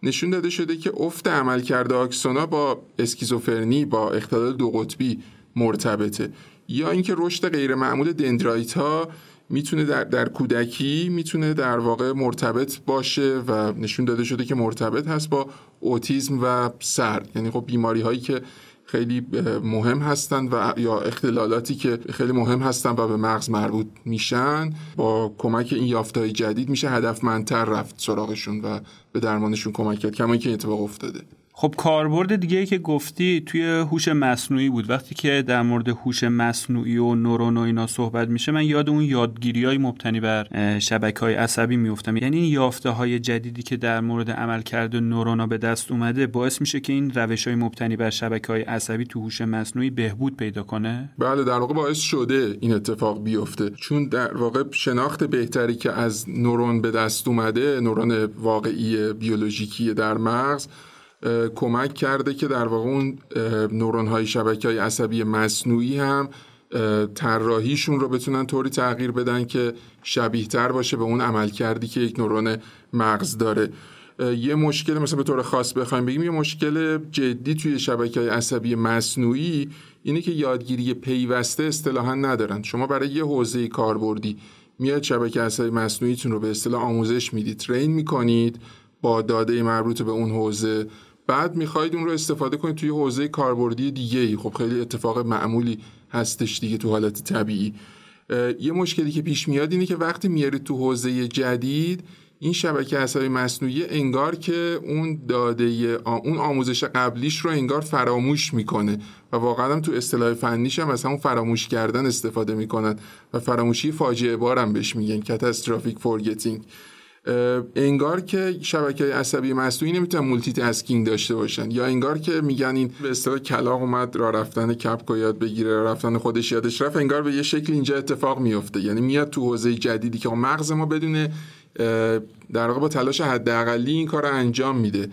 نشون داده شده که افت عملکرد آکسونا با اسکیزوفرنی با اختلال دو قطبی مرتبطه. یا اینکه رشد غیر معمول دندرایت ها می‌تونه در, در کودکی می‌تونه در واقع مرتبط باشه و نشون داده شده که مرتبط هست با اوتیزم و سر یعنی خب بیماری هایی که خیلی مهم هستند و یا اختلالاتی که خیلی مهم هستند و به مغز مربوط میشن با کمک این یافتهای جدید میشه هدفمندتر رفت سراغشون و به درمانشون کمک کرد کما که اتفاق افتاده. خب کاربرد دیگه که گفتی توی هوش مصنوعی بود. وقتی که در مورد هوش مصنوعی و نورون و اینا صحبت میشه من یاد اون یادگیری های مبتنی بر شبکه های عصبی میفتم یعنی این یافته های جدیدی که در مورد عملکرد نورونا به دست اومده باعث میشه که این روش های مبتنی بر شبکه های عصبی تو هوش مصنوعی بهبود پیدا کنه. بله در واقع باعث شده این اتفاق بیفته. چون در واقع شناخت بهتری که از نورون به دست اومده نورون واقعی بیولوژیکی در مغز کمک کرده که در واقع اون نورون های شبکه های عصبی مصنوعی هم طراحیشون رو بتونن طوری تغییر بدن که شبیه تر باشه به اون عمل کردی که یک نورون مغز داره. یه مشکل مثلا به طور خاص بخوایم بگیم یه مشکل جدی توی شبکه های عصبی مصنوعی اینه که یادگیری پیوسته اصطلاحا ندارن. شما برای یه حوزه کاربردی میاد شبکه عصبی مصنوعیتون رو به اصطلاح آموزش می‌دید ترین می‌کنید با داده مربوط به اون حوزه بعد می‌خواید اون رو استفاده کنید توی حوزه کاربردی دیگه ای خب خیلی اتفاق معمولی هستش دیگه تو حالت طبیعی. یه مشکلی که پیش میاد اینه که وقتی میارید تو حوزه جدید این شبکه عصبی مصنوعی انگار که اون داده اون آموزش قبلیش رو انگار فراموش می‌کنه و واقعا هم تو اصطلاح فنیش هم از همون فراموش کردن استفاده می‌کنن و فراموشی فاجعه بارم بهش میگن. catastrophic forgetting انگار که شبکه عصبی مصنوعی نمی‌تونن multitasking داشته باشن. یا انگار که میگن این به اصطلاح کلاغ اومد راه رفتن کبکو یاد بگیره رفتن خودش یادش رفت انگار به یه شکل اینجا اتفاق میفته یعنی میاد تو حوزه جدیدی که مغز ما بدونه در واقع با تلاش حداقلی این کار رو انجام میده.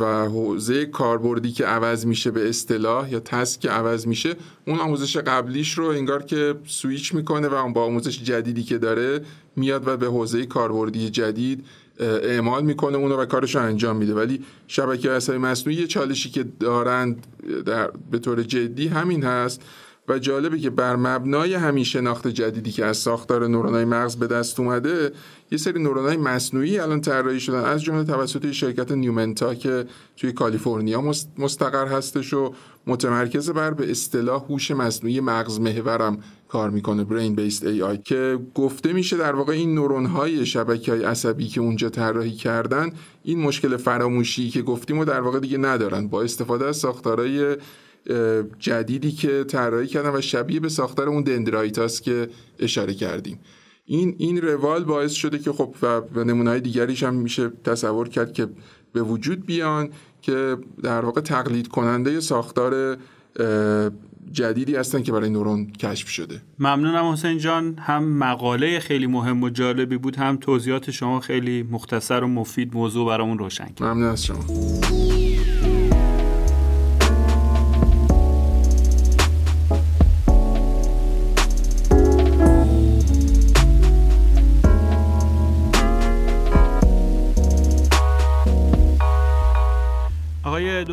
و حوزه کاربردی که عوض میشه به اصطلاح یا تسک که عوض میشه اون آموزش قبلیش رو انگار که سویچ می‌کنه و با آموزش جدیدی که داره میاد و به حوزه کاربردی جدید اعمال می‌کنه اونو و کارش رو انجام میده. ولی شبکه عصبی مصنوعی یه چالشی که دارند در به طور جدی همین هست و جالبه که بر مبنای همین شناخت جدیدی که از ساختار نورونای مغز به دست اومده یه سری نورونای مصنوعی الان طراحی شدن. از جمله توسط شرکت نیومنتا که توی کالیفرنیا مستقر هستش و متمرکز بر به اصطلاح هوش مصنوعی مغز محورم کار می‌کنه برین بیست ای آی که گفته میشه در واقع این نورون های شبکه های عصبی که اونجا طراحی کردن این مشکل فراموشی که گفتیم و در واقع دیگه ندارن. با استفاده از ساختارهای جدیدی که طراحی کردن و شبیه به ساختار اون دندرایتاس که اشاره کردیم. این این روال باعث شده که خب و نمونه دیگریش هم میشه تصور کرد که به وجود بیان که در واقع تقلید کننده ساختار جدیدی هستن که برای نورون کشف شده. ممنونم حسین جان. هم مقاله خیلی مهم و جالبی بود هم توضیحات شما خیلی مختصر و مفید موضوع برامون روشن کرد. ممنون از شما.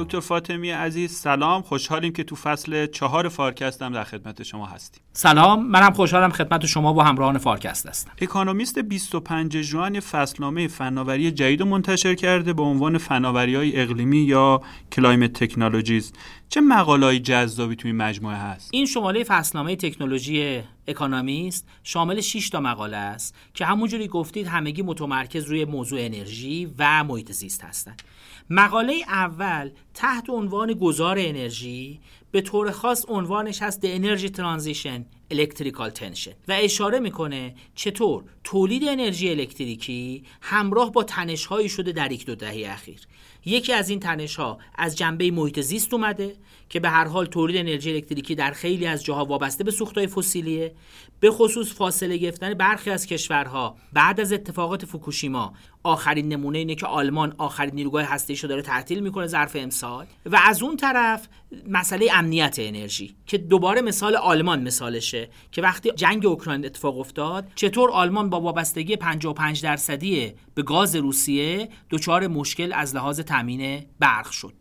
دکتر فاطمی عزیز سلام. خوشحالیم که تو فصل چهار فارکست هم در خدمت شما هستیم. سلام. منم خوشحالم خدمت شما با همراهان فارکست هستم. اکانومیست 25 ژوئن فصلنامه فناوری جدید منتشر کرده به عنوان فناوری های اقلیمی یا climate technologies. چه مقاله‌ای جذابی توی مجموعه هست؟ این شماره فصلنامه تکنولوژی اکانومیست شامل 6 تا مقاله است که همونجوری گفتید همگی متمرکز روی موضوع انرژی و محیط زیست هستند مقاله اول تحت عنوان گذار انرژی به طور خاص عنوانش هست The Energy Transition Electrical Tension و اشاره می‌کنه چطور تولید انرژی الکتریکی همراه با تنشهایی شده در یک دو دهه اخیر. یکی از این تنش ها از جنبه محیط زیست اومده که به هر حال تولید انرژی الکتریکی در خیلی از جاها وابسته به سوختهای فسیلیه. به خصوص فاصله گرفتن برخی از کشورها بعد از اتفاقات فوکوشیما آخرین نمونه اینه که آلمان آخرین نیروگاه هسته‌ایش رو داره تعطیل می‌کنه ظرف امسال. و از اون طرف مسئله امنیت انرژی که دوباره مثال آلمان مثالشه که وقتی جنگ اوکراین اتفاق افتاد چطور آلمان با وابستگی 55 درصدی به گاز روسیه دچار مشکل از لحاظ تامین برق شد.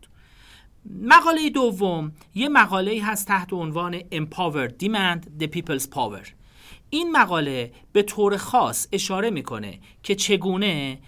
مقاله دوم یه مقاله هست تحت عنوان Empowered Demand the People's Power. این مقاله به طور خاص اشاره می‌کنه که چگونه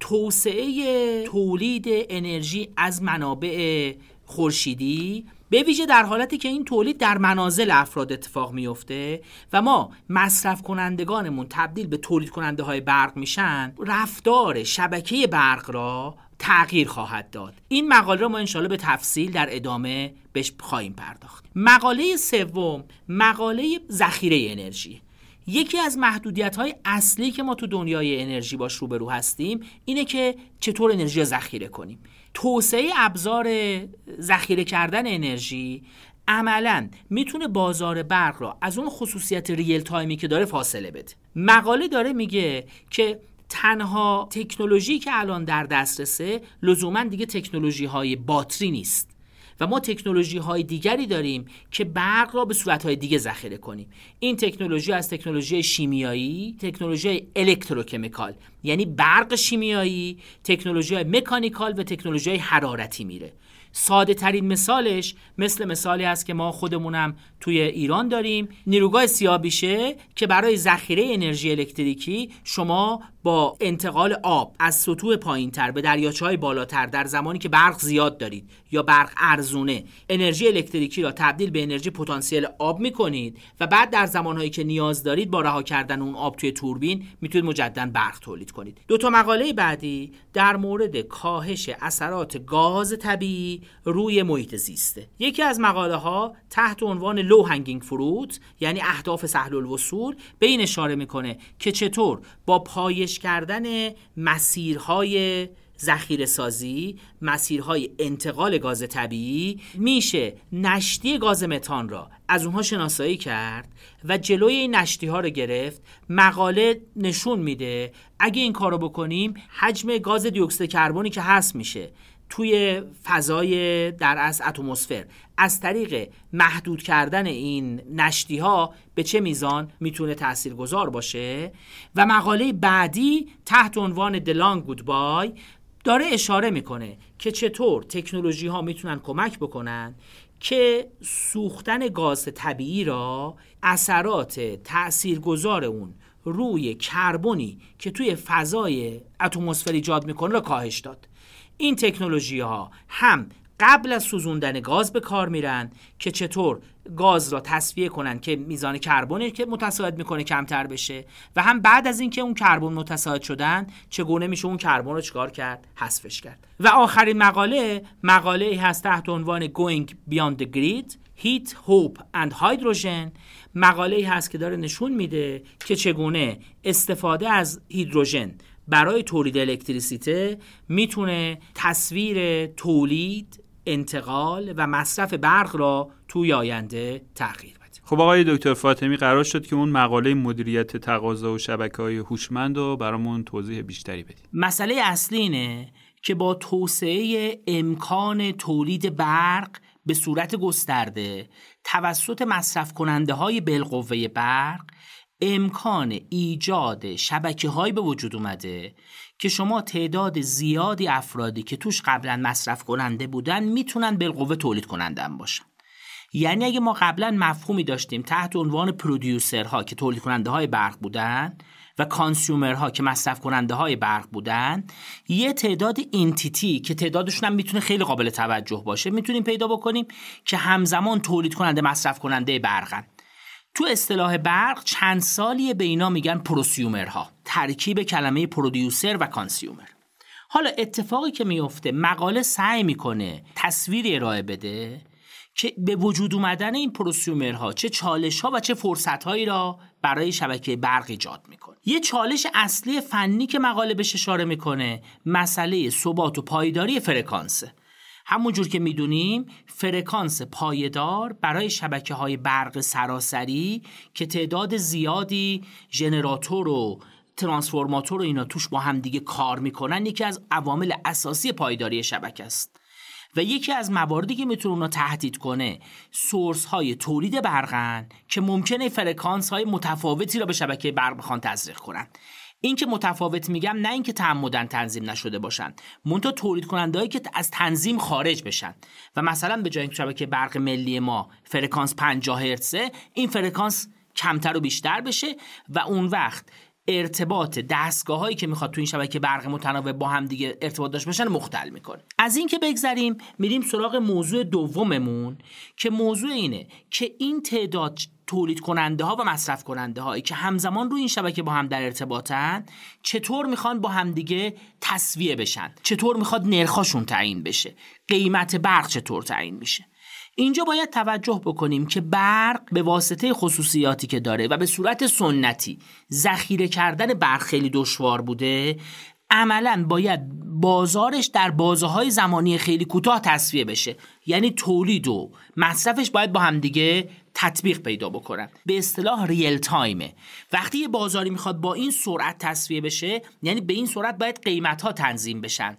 توسعه تولید انرژی از منابع خورشیدی به ویژه در حالتی که این تولید در منازل افراد اتفاق میفته و ما مصرف کنندگانمون تبدیل به تولید کننده های برق میشن رفتار شبکه برق را تغییر خواهد داد. این مقاله رو ما انشالله به تفصیل در ادامه بهش خواهیم پرداخت. مقاله سوم مقاله ذخیره انرژی. یکی از محدودیت های اصلی که ما تو دنیای انرژی باش روبرو هستیم اینه که چطور انرژی ذخیره کنیم. توسعه ابزار ذخیره کردن انرژی عملا می‌تونه بازار برق را از اون خصوصیت ریل تایمی که داره فاصله بده. مقاله داره میگه که تنها تکنولوژی که الان در دسترسه لزوما دیگه تکنولوژی های باتری نیست. و ما تکنولوژی های دیگری داریم که برق را به صورت های دیگه ذخیره کنیم. این تکنولوژی از تکنولوژی شیمیایی تکنولوژی الکتروکمیکال یعنی برق شیمیایی تکنولوژی مکانیکال و تکنولوژی حرارتی میره. ساده ترین مثالش مثل مثالی است که ما خودمونم توی ایران داریم نیروگاه سیابیشه که برای ذخیره انرژی الکتریکی شما با انتقال آب از سطوح پایین تر به دریاچه های بالاتر در زمانی که برق زیاد دارید یا برق ارزونه انرژی الکتریکی را تبدیل به انرژی پتانسیل آب می‌کنید و بعد در زمانهایی که نیاز دارید با رها کردن اون آب توی توربین می‌تونید مجددا برق تولید کنید. دو تا مقاله بعدی در مورد کاهش اثرات گاز طبیعی روی محیط زیسته. یکی از مقاله ها تحت عنوان لو هنگینگ فروت یعنی اهداف سهل الوصول به این اشاره می‌کنه که چطور با پایش کردن مسیرهای ذخیره سازی مسیرهای انتقال گاز طبیعی میشه نشتی گاز متان را از اونها شناسایی کرد و جلوی این نشتی ها رو گرفت. مقاله نشون میده اگه این کارو بکنیم حجم گاز دیوکسید کربنی که هست میشه. توی فضای در از اتمسفر. از طریق محدود کردن این نشتی ها به چه میزان می‌تونه تاثیرگذار باشه؟ و مقاله بعدی تحت عنوان The Long Goodbye داره اشاره می‌کنه که چطور تکنولوژی ها می‌تونن کمک بکنن که سوختن گاز طبیعی را اثرات تاثیرگذار اون روی کربنی که توی فضای اتمسفر ایجاد می‌کنه را کاهش داد. این تکنولوژی ها هم قبل از سوزوندن گاز به کار میرن که چطور گاز را تصفیه کنن که میزان کربنی که متساعد می‌کنه کمتر بشه و هم بعد از اینکه اون کربن متساعد شدن چگونه میشه اون کربن رو چکار کرد؟ حذفش کرد. و آخرین مقاله مقاله هست تحت عنوان Going Beyond the Grid Heat, Hope and Hydrogen. مقاله هست که داره نشون میده که چگونه استفاده از هیدروژن برای تولید الکتریسیته می‌تونه تصویر تولید انتقال و مصرف برق را توی آینده تغییر بده. خب آقای دکتر فاطمی قرار شد که اون مقاله مدیریت تقاضا و شبکه های هوشمند رو برامون توضیح بیشتری بدید. مسئله اصلی اینه که با توسعه امکان تولید برق به صورت گسترده توسط مصرف کننده های بالقوه برق امکان ایجاد شبکه های به وجود اومده که شما تعداد زیادی افرادی که توش قبلا مصرف کننده بودن می‌تونن بالقوه تولید کنندن باشن. یعنی اگه ما قبلا مفهومی داشتیم تحت عنوان پرودیوسرها که تولید کننده های برق بودن و کانسیومرها که مصرف کننده های برق بودن یه تعداد اینتیتی که تعدادشون هم می‌تونه خیلی قابل توجه باشه می‌تونیم پیدا بکنیم که همزمان تولید کننده مصرف کننده برقن. تو اصطلاح برق چند سالیه به اینا میگن prosumer ها. ترکیب کلمه producer و consumer. حالا اتفاقی که میفته مقاله سعی می‌کنه تصویری ارائه بده که به وجود اومدن این prosumer ها چه چالش ها و چه فرصت هایی را برای شبکه برق ایجاد می‌کنه. یه چالش اصلی فنی که مقاله بهش اشاره می‌کنه مسئله ثبات و پایداری فرکانسه. همونجور که می‌دونیم فرکانس پایدار برای شبکه های برق سراسری که تعداد زیادی ژنراتور و ترانسفورماتور و اینا توش با هم دیگه کار می‌کنن یکی از عوامل اساسی پایداری شبکه است. و یکی از مواردی که می‌تونه اونو تهدید کنه source های تولید برقن که ممکنه فرکانس های متفاوتی را به شبکه برق بخوان تزریق کنن. این که متفاوت میگم نه اینکه تعمداً تنظیم نشده باشن. مونتا تولید کنندهایی که از تنظیم خارج بشن. و مثلا به جای اینکه شبکه برق ملی ما فرکانس 50 هرتزه این فرکانس کمتر و بیشتر بشه و اون وقت ارتباط دستگاه هایی که می‌خواد تو این شبکه برق متناوب با هم دیگه ارتباط داشته باشن مختل می‌کنه. از این که بگذریم میریم سراغ موضوع دوممون که موضوع اینه که این تعداد تولید کننده ها و مصرف کننده هایی که همزمان روی این شبکه با هم در ارتباطن چطور می‌خوان با همدیگه تصویه بشن؟ چطور می‌خواد نرخاشون تعیین بشه؟ قیمت برق چطور تعیین میشه؟ اینجا باید توجه بکنیم که برق به واسطه خصوصیاتی که داره و به صورت سنتی ذخیره کردن برق خیلی دشوار بوده عملا باید بازارش در بازه های زمانی خیلی کوتاه تصفیه بشه. یعنی تولید و مصرفش باید با همدیگه تطبیق پیدا بکنن. به اصطلاح ریل تایمه وقتی یه بازاری می‌خواد با این سرعت تصفیه بشه یعنی به این سرعت باید قیمت ها تنظیم بشن.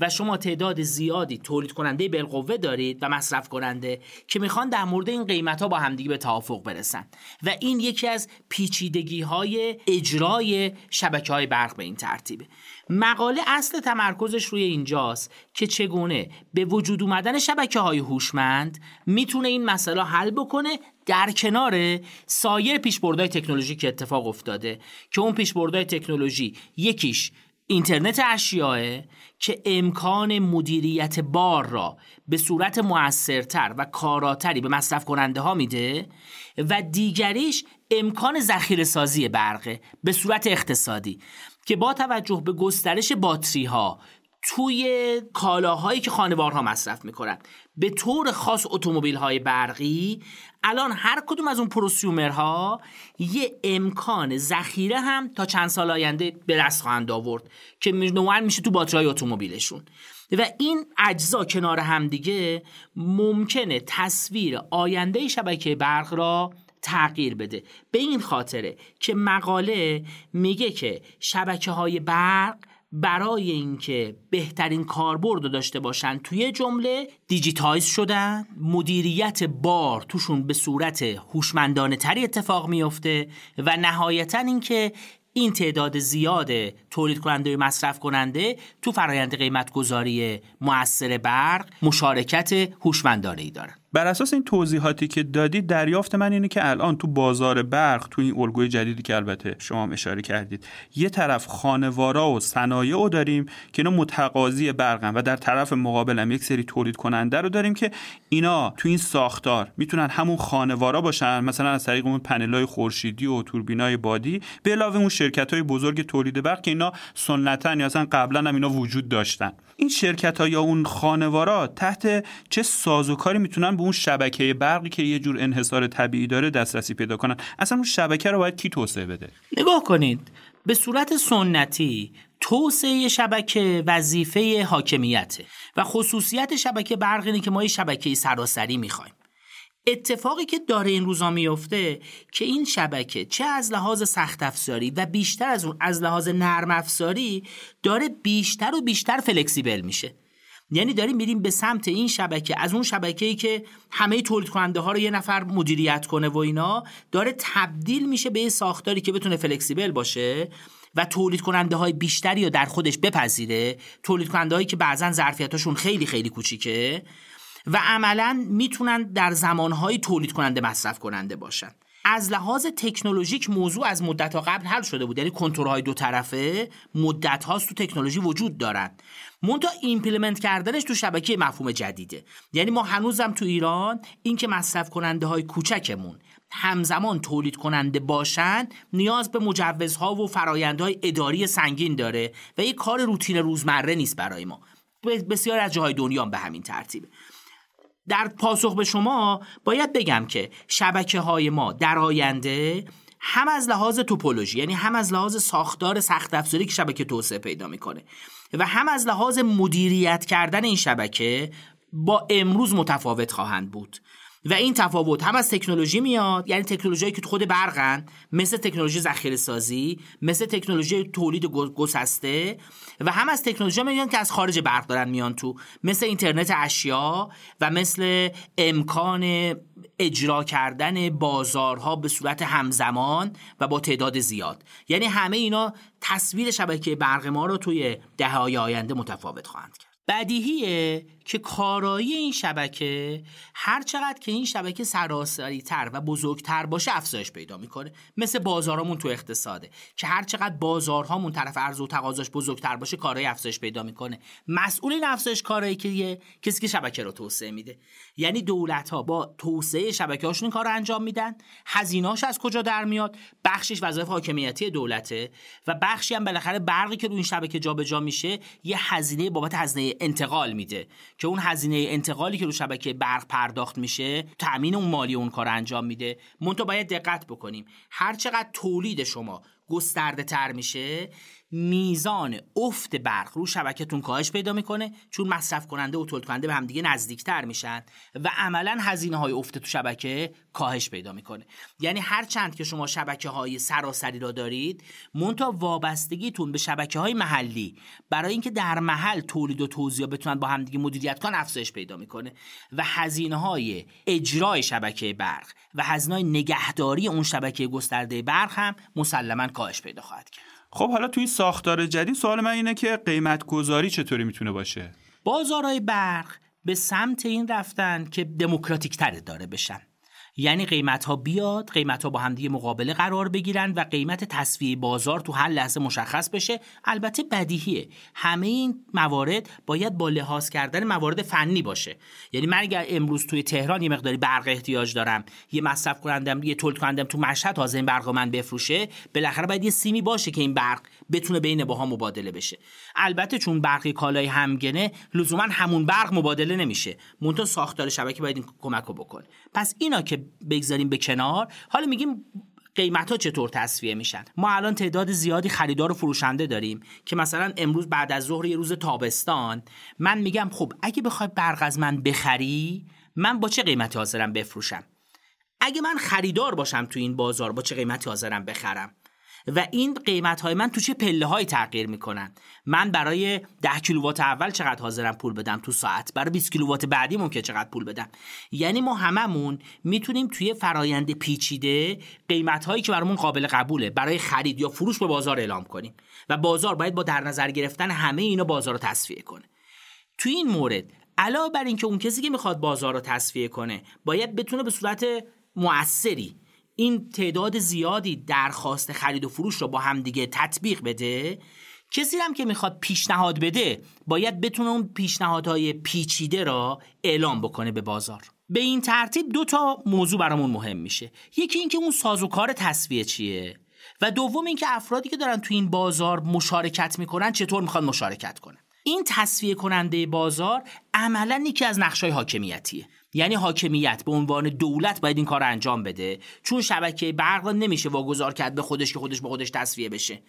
و شما تعداد زیادی تولید کننده بالقوه دارید و مصرف کننده که می‌خوان در مورد این قیمت ها با همدیگه به توافق برسن. و این یکی از پیچیدگی های اجرای شبکه های برق به این ترتیبه مقاله اصل تمرکزش روی اینجاست که چگونه به وجود اومدن شبکه های هوشمند می‌تونه این مسئله حل بکنه در کنار سایر پیشبردهای تکنولوژی که اتفاق افتاده. که اون پیشبردهای تکنولوژی یکیش اینترنت اشیاء که امکان مدیریت بار را به صورت موثرتر و کاراتری به مصرف کننده ها میده و دیگریش امکان ذخیره سازی برقه به صورت اقتصادی که با توجه به گسترش باتری ها توی کالاهایی که خانوارها مصرف می‌کنن. به طور خاص اتومبیل های برقی الان هر کدوم از اون پروسیومرها یه امکان ذخیره هم تا چند سال آینده به دست خواهند آورد که نوعا میشه تو باتری اتومبیلشون. و این اجزا کنار همدیگه ممکنه تصویر آینده شبکه برق را تغییر بده. به این خاطره که مقاله میگه که شبکه های برق برای اینکه بهترین کاربرد رو داشته باشن توی جمله digitize شدن. مدیریت بار توشون به صورت هوشمندانه تری اتفاق میفته و نهایتا اینکه این تعداد زیاد تولید کننده و مصرف کننده تو فرایند قیمت گذاری مؤثر برق مشارکت هوشمندانه ای دارن. بر اساس این توضیحاتی که دادید دریافت من اینه که الان تو بازار برق تو این الگوی جدیدی که البته شما هم اشاره کردید یه طرف خانوارا و صنایع رو داریم که اینا متقاضی برقن و در طرف مقابل هم یک سری تولید کننده رو داریم که اینا تو این ساختار می‌تونن همون خانوارا باشن مثلا از طریق اون پنلای خورشیدی و توربینای بادی به علاوه اون شرکت های بزرگ تولید برق که اینا سنتا یا اصلا قبلا هم اینا وجود داشتن. این شرکت ها یا اون خانوارا تحت چه سازوکاری می‌تونن به اون شبکه برقی که یه جور انحصار طبیعی داره دسترسی پیدا کنن. اصلا اون شبکه رو باید کی توسعه بده؟ نگاه کنید. به صورت سنتی توسعه شبکه وظیفه حاکمیته و خصوصیت شبکه برق اینه که ما یه شبکه سراسری می‌خوایم. اتفاقی که داره این روزا میفته که این شبکه چه از لحاظ سخت افزاری و بیشتر از اون از لحاظ نرم افزاری داره بیشتر و بیشتر فلکسیبل میشه. یعنی داریم میریم به سمت این شبکه. از اون شبکه‌ای که همه تولید کننده ها رو یه نفر مدیریت کنه و اینا داره تبدیل میشه به یه ساختاری که بتونه flexible باشه و تولید کننده های بیشتری رو در خودش بپذیره. تولید کننده هایی که بعضا ظرفیتاشون خیلی خیلی کوچیکه و عملا می‌تونن در زمانهای تولید کننده مصرف کننده باشن. از لحاظ تکنولوژیک موضوع از مدت قبل حل شده بود. یعنی کنترل دو طرفه مدت هاست تو تکنولوژی وجود دارن. منتها implement کردنش تو شبکه مفهوم جدیده. یعنی ما هنوزم تو ایران اینکه مصرف کننده های کوچکمون همزمان تولید کننده باشن نیاز به مجوزها و فرایندهای اداری سنگین داره و یه کار روتین روزمره نیست برای ما. بسیار از جاهای دنیا به همین ترتیبه. در پاسخ به شما باید بگم که شبکه های ما در آینده هم از لحاظ توپولوژی یعنی هم از لحاظ ساختار سخت افزاری که شبکه توسعه پیدا می‌کنه و هم از لحاظ مدیریت کردن این شبکه با امروز متفاوت خواهند بود. و این تفاوت هم از تکنولوژی میاد. یعنی تکنولوژی که خود برقن مثل تکنولوژی ذخیره سازی مثل تکنولوژی تولید گسسته و هم از تکنولوژی میان که از خارج برق دارن میان تو. مثل اینترنت اشیا و مثل امکان اجرا کردن بازارها به صورت همزمان و با تعداد زیاد. یعنی همه اینا تصویر شبکه برق ما رو توی دههای آینده متفاوت خواهند کرد. بدیهیه که کارایی این شبکه هر چقدر که این شبکه سراسری تر و بزرگتر باشه افزایش پیدا می‌کنه. مثل بازارامون تو اقتصاده که هر چقدر بازارهامون طرف عرضه و تقاضاش بزرگتر باشه کارایی افزایش پیدا می‌کنه. مسئول این افزایش کارایی که کسی که شبکه رو توسعه میده. یعنی دولت ها با توسعه شبکه هاشون کار انجام میدن. هزینهاش از کجا در میاد؟ بخشش وظایف حاکمیتی دولته و بخشی هم بالاخره برقی که رو این شبکه جابجا میشه یه هزینه بابت هزینه انتقال میده. که اون هزینه انتقالی که رو شبکه برق پرداخت میشه تأمین اون مالی اون کار انجام میده. منتها باید دقت بکنیم. هر چقدر تولید شما گسترده تر میشه میزان افت برق رو شبکهتون کاهش پیدا می‌کنه چون مصرف کننده و تولید کننده به همدیگه نزدیکتر میشن و عملا هزینه های افت تو شبکه کاهش پیدا می‌کنه. یعنی هر چند که شما شبکه های سراسری را دارید مونتا وابستگیتون به شبکه های محلی برای اینکه در محل تولید و توزیع بتونن با همدیگه مدیریت کنن افزایش پیدا می‌کنه و هزینه های اجرای شبکه برق و هزینه نگهداری اون شبکه گسترده برق هم مسلما کاهش پیدا خواهد کرد. خب حالا توی ساختار جدید سوال من اینه که قیمت گذاری چطوری می‌تونه باشه؟ بازارهای برق به سمت این رفتن که دموکراتیک تره داره بشن. یعنی قیمت ها بیاد قیمت ها با همدیگه مقابله قرار بگیرن و قیمت تصفیه بازار تو هر لحظه مشخص بشه. البته بدیهیه. همه این موارد باید با لحاظ کردن موارد فنی باشه. یعنی من اگر امروز توی تهران یه مقداری برق احتیاج دارم یه مصرف کنندم یه تولید کنندم تو مشهد تازه این برق من بفروشه بالاخره باید یه سیمی باشه که این برق بتونه بین باها مبادله بشه. البته چون برق کالای همگنه لزوما همون برق مبادله نمیشه. منتها ساختار شبکه باید این کمک رو بکنه. پس اینا که بگذاریم به کنار. حالا میگیم قیمت ها چطور تصفیه میشن؟ ما الان تعداد زیادی خریدار و فروشنده داریم که مثلا امروز بعد از ظهر یه روز تابستان. من میگم خب اگه بخوای برق از من بخری من با چه قیمتی حاضرم بفروشم؟ اگه من خریدار باشم تو این بازار با چه قیمتی حاضرم بخرم؟ و این قیمت های من تو چه پله های تغییر می‌کنن؟ من برای 10 کیلووات اول چقدر حاضرم پول بدم تو ساعت؟ برای 20 کیلووات بعدی ممکن چقدر پول بدم؟ یعنی ما هممون می‌تونیم توی فرایند پیچیده قیمت هایی که برامون قابل قبوله برای خرید یا فروش به بازار اعلام کنیم. و بازار باید با در نظر گرفتن همه اینا بازار رو تصفیه کنه. توی این مورد علاوه بر اینکه اون کسی که می‌خواد بازار رو تصفیه کنه باید بتونه به صورت موثری این تعداد زیادی درخواست خرید و فروش رو با همدیگه تطبیق بده؟ کسی هم که می‌خواد پیشنهاد بده باید بتونه اون پیشنهادهای پیچیده را اعلام بکنه به بازار. به این ترتیب دو تا موضوع برامون مهم میشه. یکی اینکه اون سازوکار تصویه چیه؟ و دوم اینکه افرادی که دارن تو این بازار مشارکت می‌کنن چطور می‌خوان مشارکت کنن؟ این تصفیه کننده بازار عملا یکی از نقشای حاکمیتیه. یعنی حاکمیت به عنوان دولت باید این کار انجام بده. چون شبکه برق نمیشه واگذار کرد به خودش که خودش به خودش تصفیه بشه.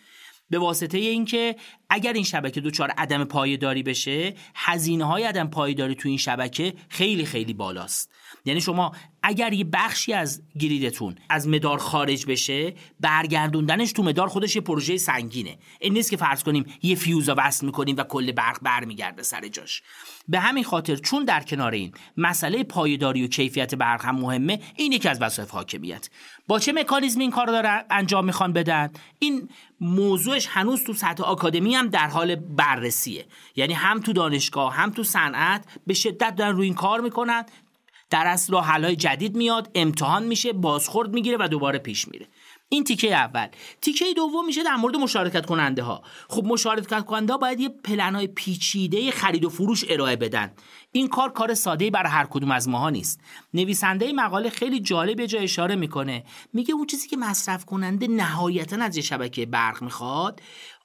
به واسطه اینکه اگر این شبکه دچار عدم پایداری بشه هزینه های عدم پایداری تو این شبکه خیلی خیلی بالاست. یعنی شما اگر یه بخشی از گریدتون از مدار خارج بشه برگردوندنش تو مدار خودش یه پروژه سنگینه. این نیست که فرض کنیم یه فیوزا وصل می‌کنیم و کل برق برمیگرده سر جاش. به همین خاطر چون در کنار این مسئله پایداری و کیفیت برق هم مهمه این یکی از وظایف حاکمیت. با چه مکانیزمی این کار رو داره انجام می‌خوان بدن؟ این موضوعش هنوز تو سطح آکادمی هم در حال بررسیه. یعنی هم تو دانشگاه هم تو صنعت به شدت دارن روی این کار می‌کنن در اصل حلای جدید میاد امتحان میشه بازخورد می‌گیره و دوباره پیش میره. این تیکه اول. تیکه دوم میشه در مورد مشارکت کننده ها خب مشارکت کننده ها باید یه پلن های پیچیده خرید و فروش ارائه بدن. این کار کار ساده برای هر کدوم از ماها نیست. نویسنده مقاله خیلی جالب جا اشاره می‌کنه. میگه اون چیزی که مصرف کننده نهایتا از یه شبکه برق می‌خواد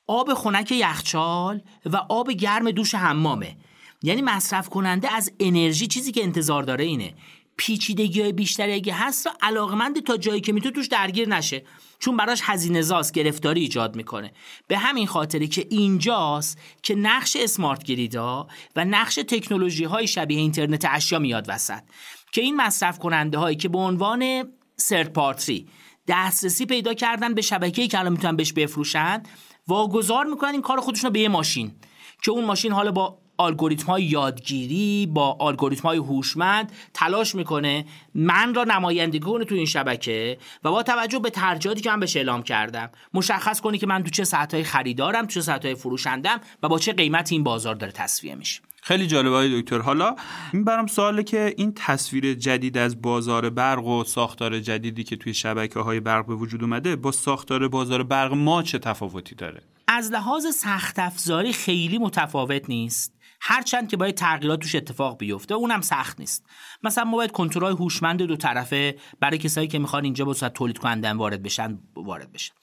آب خنک یخچال و آب گرم دوش حمامه. یعنی مصرف کننده از انرژی چیزی که انتظار داره اینه. پیچیدگی های بیشتری اگه هست علاقمند تا جایی که می‌تونه توش درگیر نشه. چون براش هزینه زاست گرفتاری ایجاد می‌کنه. به همین خاطری که اینجاست که نقش اسمارت گریدا و نقش تکنولوژی های شبیه اینترنت اشیا میاد وسط. که این مصرف کننده هایی که به عنوان سرد پارتری دسترسی پیدا کردن به شبکه‌ای که الان می‌تونن بهش بفروشن واگذار می‌کنن این کار خودشون به یه ماشین. که اون ماشین حالا با الگوریتم های یادگیری با الگوریتم های هوشمند تلاش می‌کنه من را نمایندگی کنه تو این شبکه و با توجه به ترجیحاتی که من بهش اعلام کردم مشخص کنه که من تو چه ساعتهای خریدارم تو چه ساعتهای فروشندم و با چه قیمتی این بازار داره تصفیه میشه. خیلی جالبه های دکتر. حالا این برام سواله که این تصویر جدید از بازار برق و ساختار جدیدی که توی شبکه های برق به وجود اومده با ساختار بازار برق ما چه تفاوتی داره؟ از لحاظ سخت افزاری خیلی متفاوت نیست. هرچند که باید تغییرات توش اتفاق بیفته اونم سخت نیست. مثلا ما باید کنترل هوشمند دو طرفه برای کسایی که می‌خوان اینجا با تولید کنندن وارد بشن وارد بشن.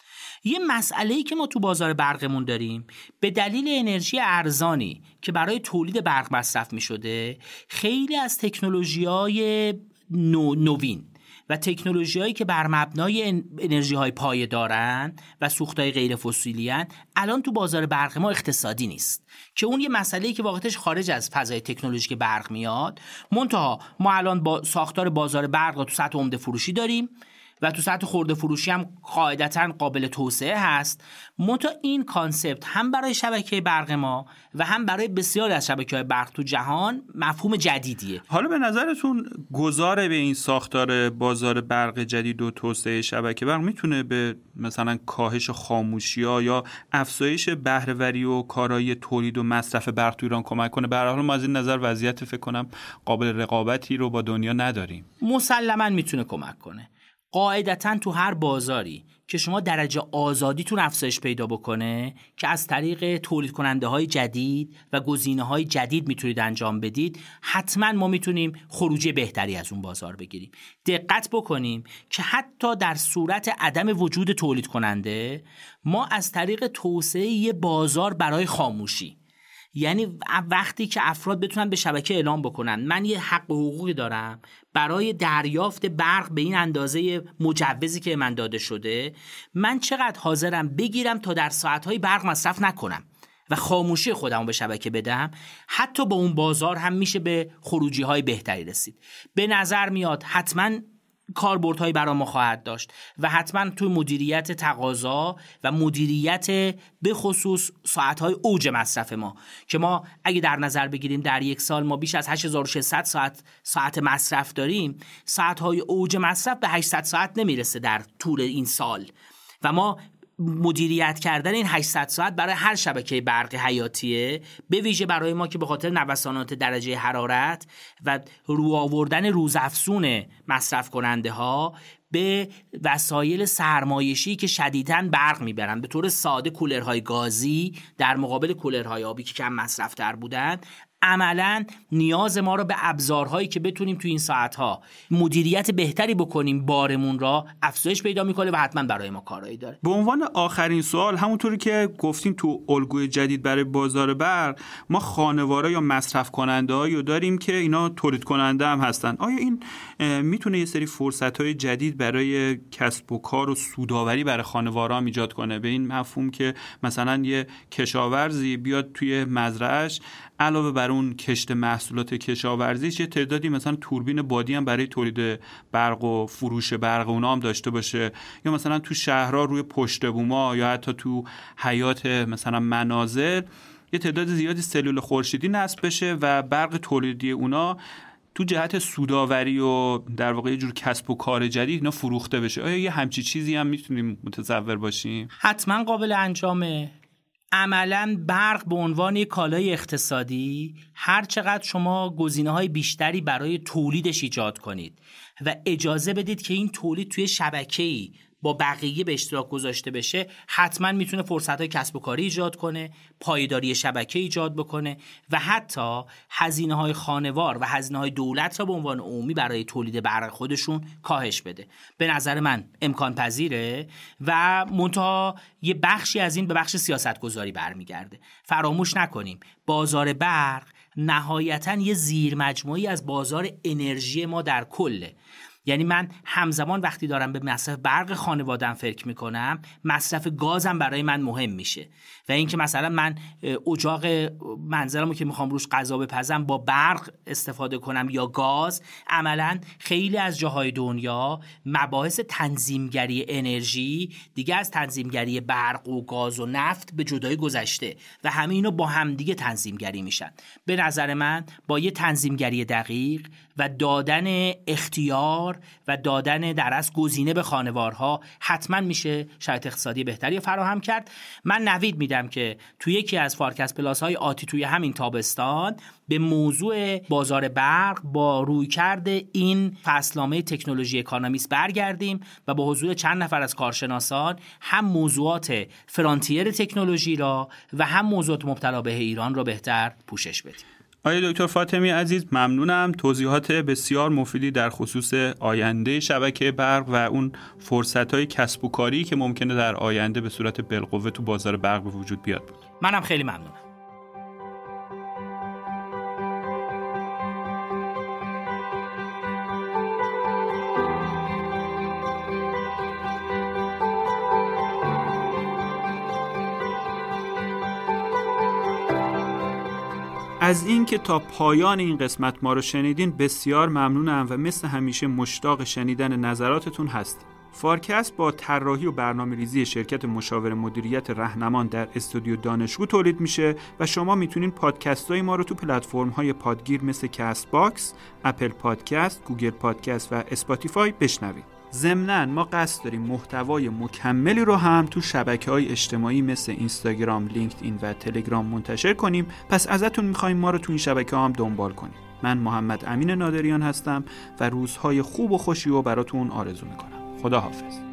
یه مسئله ای که ما تو بازار برقمون داریم به دلیل انرژی ارزانی که برای تولید برق مصرف می شده خیلی از تکنولوژی های نو، نوین و تکنولوژی هایی که بر مبنای انرژی های پایه دارن و سوخت های غیر فسیلی الان تو بازار برق ما اقتصادی نیست. که اون یه مسئله که واقعتش خارج از فضای تکنولوژیک برق میاد منتها ما الان با ساختار بازار برق رو تو سطح عمده فروشی داریم. و تو سطح خورده فروشی هم قاعدتا قابل توسعه هست. منتها این کانسپت هم برای شبکه برق ما و هم برای بسیاری از شبکه های برق تو جهان مفهوم جدیدیه. حالا به نظرتون گذار به این ساختار بازار برق جدید و توسعه شبکه برق می‌تونه به مثلا کاهش خاموشی ها یا افزایش بهرهوری و کارایی تولید و مصرف برق تو ایران کمک کنه؟ به حال ما از این نظر وضعیت فکر کنم قابل رقابتی رو با دنیا نداریم. مسلما می‌تونه کمک کنه. قاعدتا تو هر بازاری که شما درجه آزادیتون افزایش پیدا بکنه که از طریق تولید کننده های جدید و گزینه های جدید می‌تونید انجام بدید حتما ما می‌تونیم خروجی بهتری از اون بازار بگیریم. دقت بکنیم که حتی در صورت عدم وجود تولید کننده ما از طریق توسعه یه بازار برای خاموشی یعنی وقتی که افراد بتونن به شبکه اعلام بکنن. من یه حق و حقوقی دارم برای دریافت برق به این اندازه مجوزی که من داده شده. من چقدر حاضرم بگیرم تا در ساعتهای برق مصرف نکنم و خاموشی خودم به شبکه بدم؟ حتی با اون بازار هم میشه به خروجی های بهتری رسید. به نظر میاد حتما کاربردهایی برای ما خواهد داشت و حتما توی مدیریت تقاضا و مدیریت به خصوص ساعتهای اوج مصرف ما که ما اگه در نظر بگیریم در یک سال ما بیش از 8600 ساعت ساعت مصرف داریم ساعتهای اوج مصرف به 800 ساعت نمی‌رسه در طول این سال. و ما مدیریت کردن این 800 ساعت برای هر شبکه برق حیاتیه به ویژه برای ما که به خاطر نوسانات درجه حرارت و رو آوردن روزافزون مصرف کننده ها به وسایل سرمایشی که شدیداً برق می‌برند به طور ساده کولرهای گازی در مقابل کولرهای آبی که کم مصرفتر بودند عملا نیاز ما رو به ابزارهایی که بتونیم تو این ساعتها مدیریت بهتری بکنیم بارمون را افزایش پیدا می‌کنه و حتما برای ما کارایی داره. به عنوان آخرین سوال همونطوری که گفتیم تو الگوی جدید برای بازار برق ما خانواره یا مصرف کننده هایی داریم که اینا تولید کننده هم هستن. آیا این می‌تونه یه سری فرصت های جدید برای کسب و کار و سوداوری برای خانواره هم ایجاد کنه؟ به این مفهوم که مثلا یه کشاورزی بیاد توی مزرعش علاوه بر اون کشت محصولات کشاورزیش یه تعدادی مثلا توربین بادی هم برای تولید برق و فروش برق اونا هم داشته باشه. یا مثلا تو شهرها روی پشت بوما یا حتی تو حیات مثلا منازل یه تعداد زیادی سلول خورشیدی نصب بشه و برق تولیدی اونا تو جهت سوداوری و در واقع یه جور کسب و کار جدید اینا فروخته بشه. آیا یه همچی چیزی هم می‌تونیم متصور باشیم؟ حتما قابل انجامه عملا برق به عنوان یک کالای اقتصادی هر چقدر شما گزینه های بیشتری برای تولیدش ایجاد کنید و اجازه بدید که این تولید توی شبکه‌ای با بقیه به اشتراک گذاشته بشه حتما می‌تونه فرصت های کسب و کاری ایجاد کنه پایداری شبکه ایجاد بکنه و حتی هزینه های خانوار و هزینه های دولت را به عنوان عمومی برای تولید برق خودشون کاهش بده. به نظر من امکان پذیره و منتها یه بخشی از این به بخش سیاست گذاری برمیگرده. فراموش نکنیم بازار برق نهایتا یه زیر مجموعی از بازار انرژی ما در کله. یعنی من همزمان وقتی دارم به مصرف برق خانوادم فکر می‌کنم مصرف گازم برای من مهم میشه. و اینکه مثلا من اجاق منزلمو که می‌خوام روش غذا بپزم با برق استفاده کنم یا گاز عملا خیلی از جاهای دنیا مباحث تنظیمگری انرژی دیگه از تنظیمگری برق و گاز و نفت به جدایی گذشته و همه اینا با همدیگه تنظیمگری میشن. به نظر من با یه تنظیمگری دقیق و دادن اختیار و دادن درازگزینه به خانوارها حتما میشه شرایط اقتصادی بهتری فراهم کرد. من نوید میدم که تو یکی از فارکست plus های آتی توی همین تابستان به موضوع بازار برق با رویکرد این فصلنامه تکنولوژی اکانومیست برگردیم و با حضور چند نفر از کارشناسان هم موضوعات frontier تکنولوژی را و هم موضوعات مبتلابه ایران را بهتر پوشش بدیم. آیا دکتر فاطمی عزیز ممنونم. توضیحات بسیار مفیدی در خصوص آینده شبکه برق و اون فرصت های کسب و کاری که ممکنه در آینده به صورت بالقوه تو بازار برق به وجود بیاد بود. منم خیلی ممنونم. از اینکه تا پایان این قسمت ما رو شنیدین بسیار ممنونم و مثل همیشه مشتاق شنیدن نظراتتون هستیم. فارکست با طراحی و برنامه ریزی شرکت مشاور مدیریت رهنمان در استودیو دانشگو تولید میشه و شما می‌تونین پادکست های ما رو تو پلتفرم های پادگیر مثل کست باکس، اپل پادکست، گوگل پادکست و اسپاتیفای بشنوید. ضمنا ما قصد داریم محتوای مکملی رو هم تو شبکه های اجتماعی مثل اینستاگرام، لینکدین و تلگرام منتشر کنیم. پس ازتون می‌خوایم ما رو تو این شبکه ها هم دنبال کنیم. من محمد امین نادریان هستم و روزهای خوب و خوشی رو براتون آرزو می‌کنم. خدا حافظ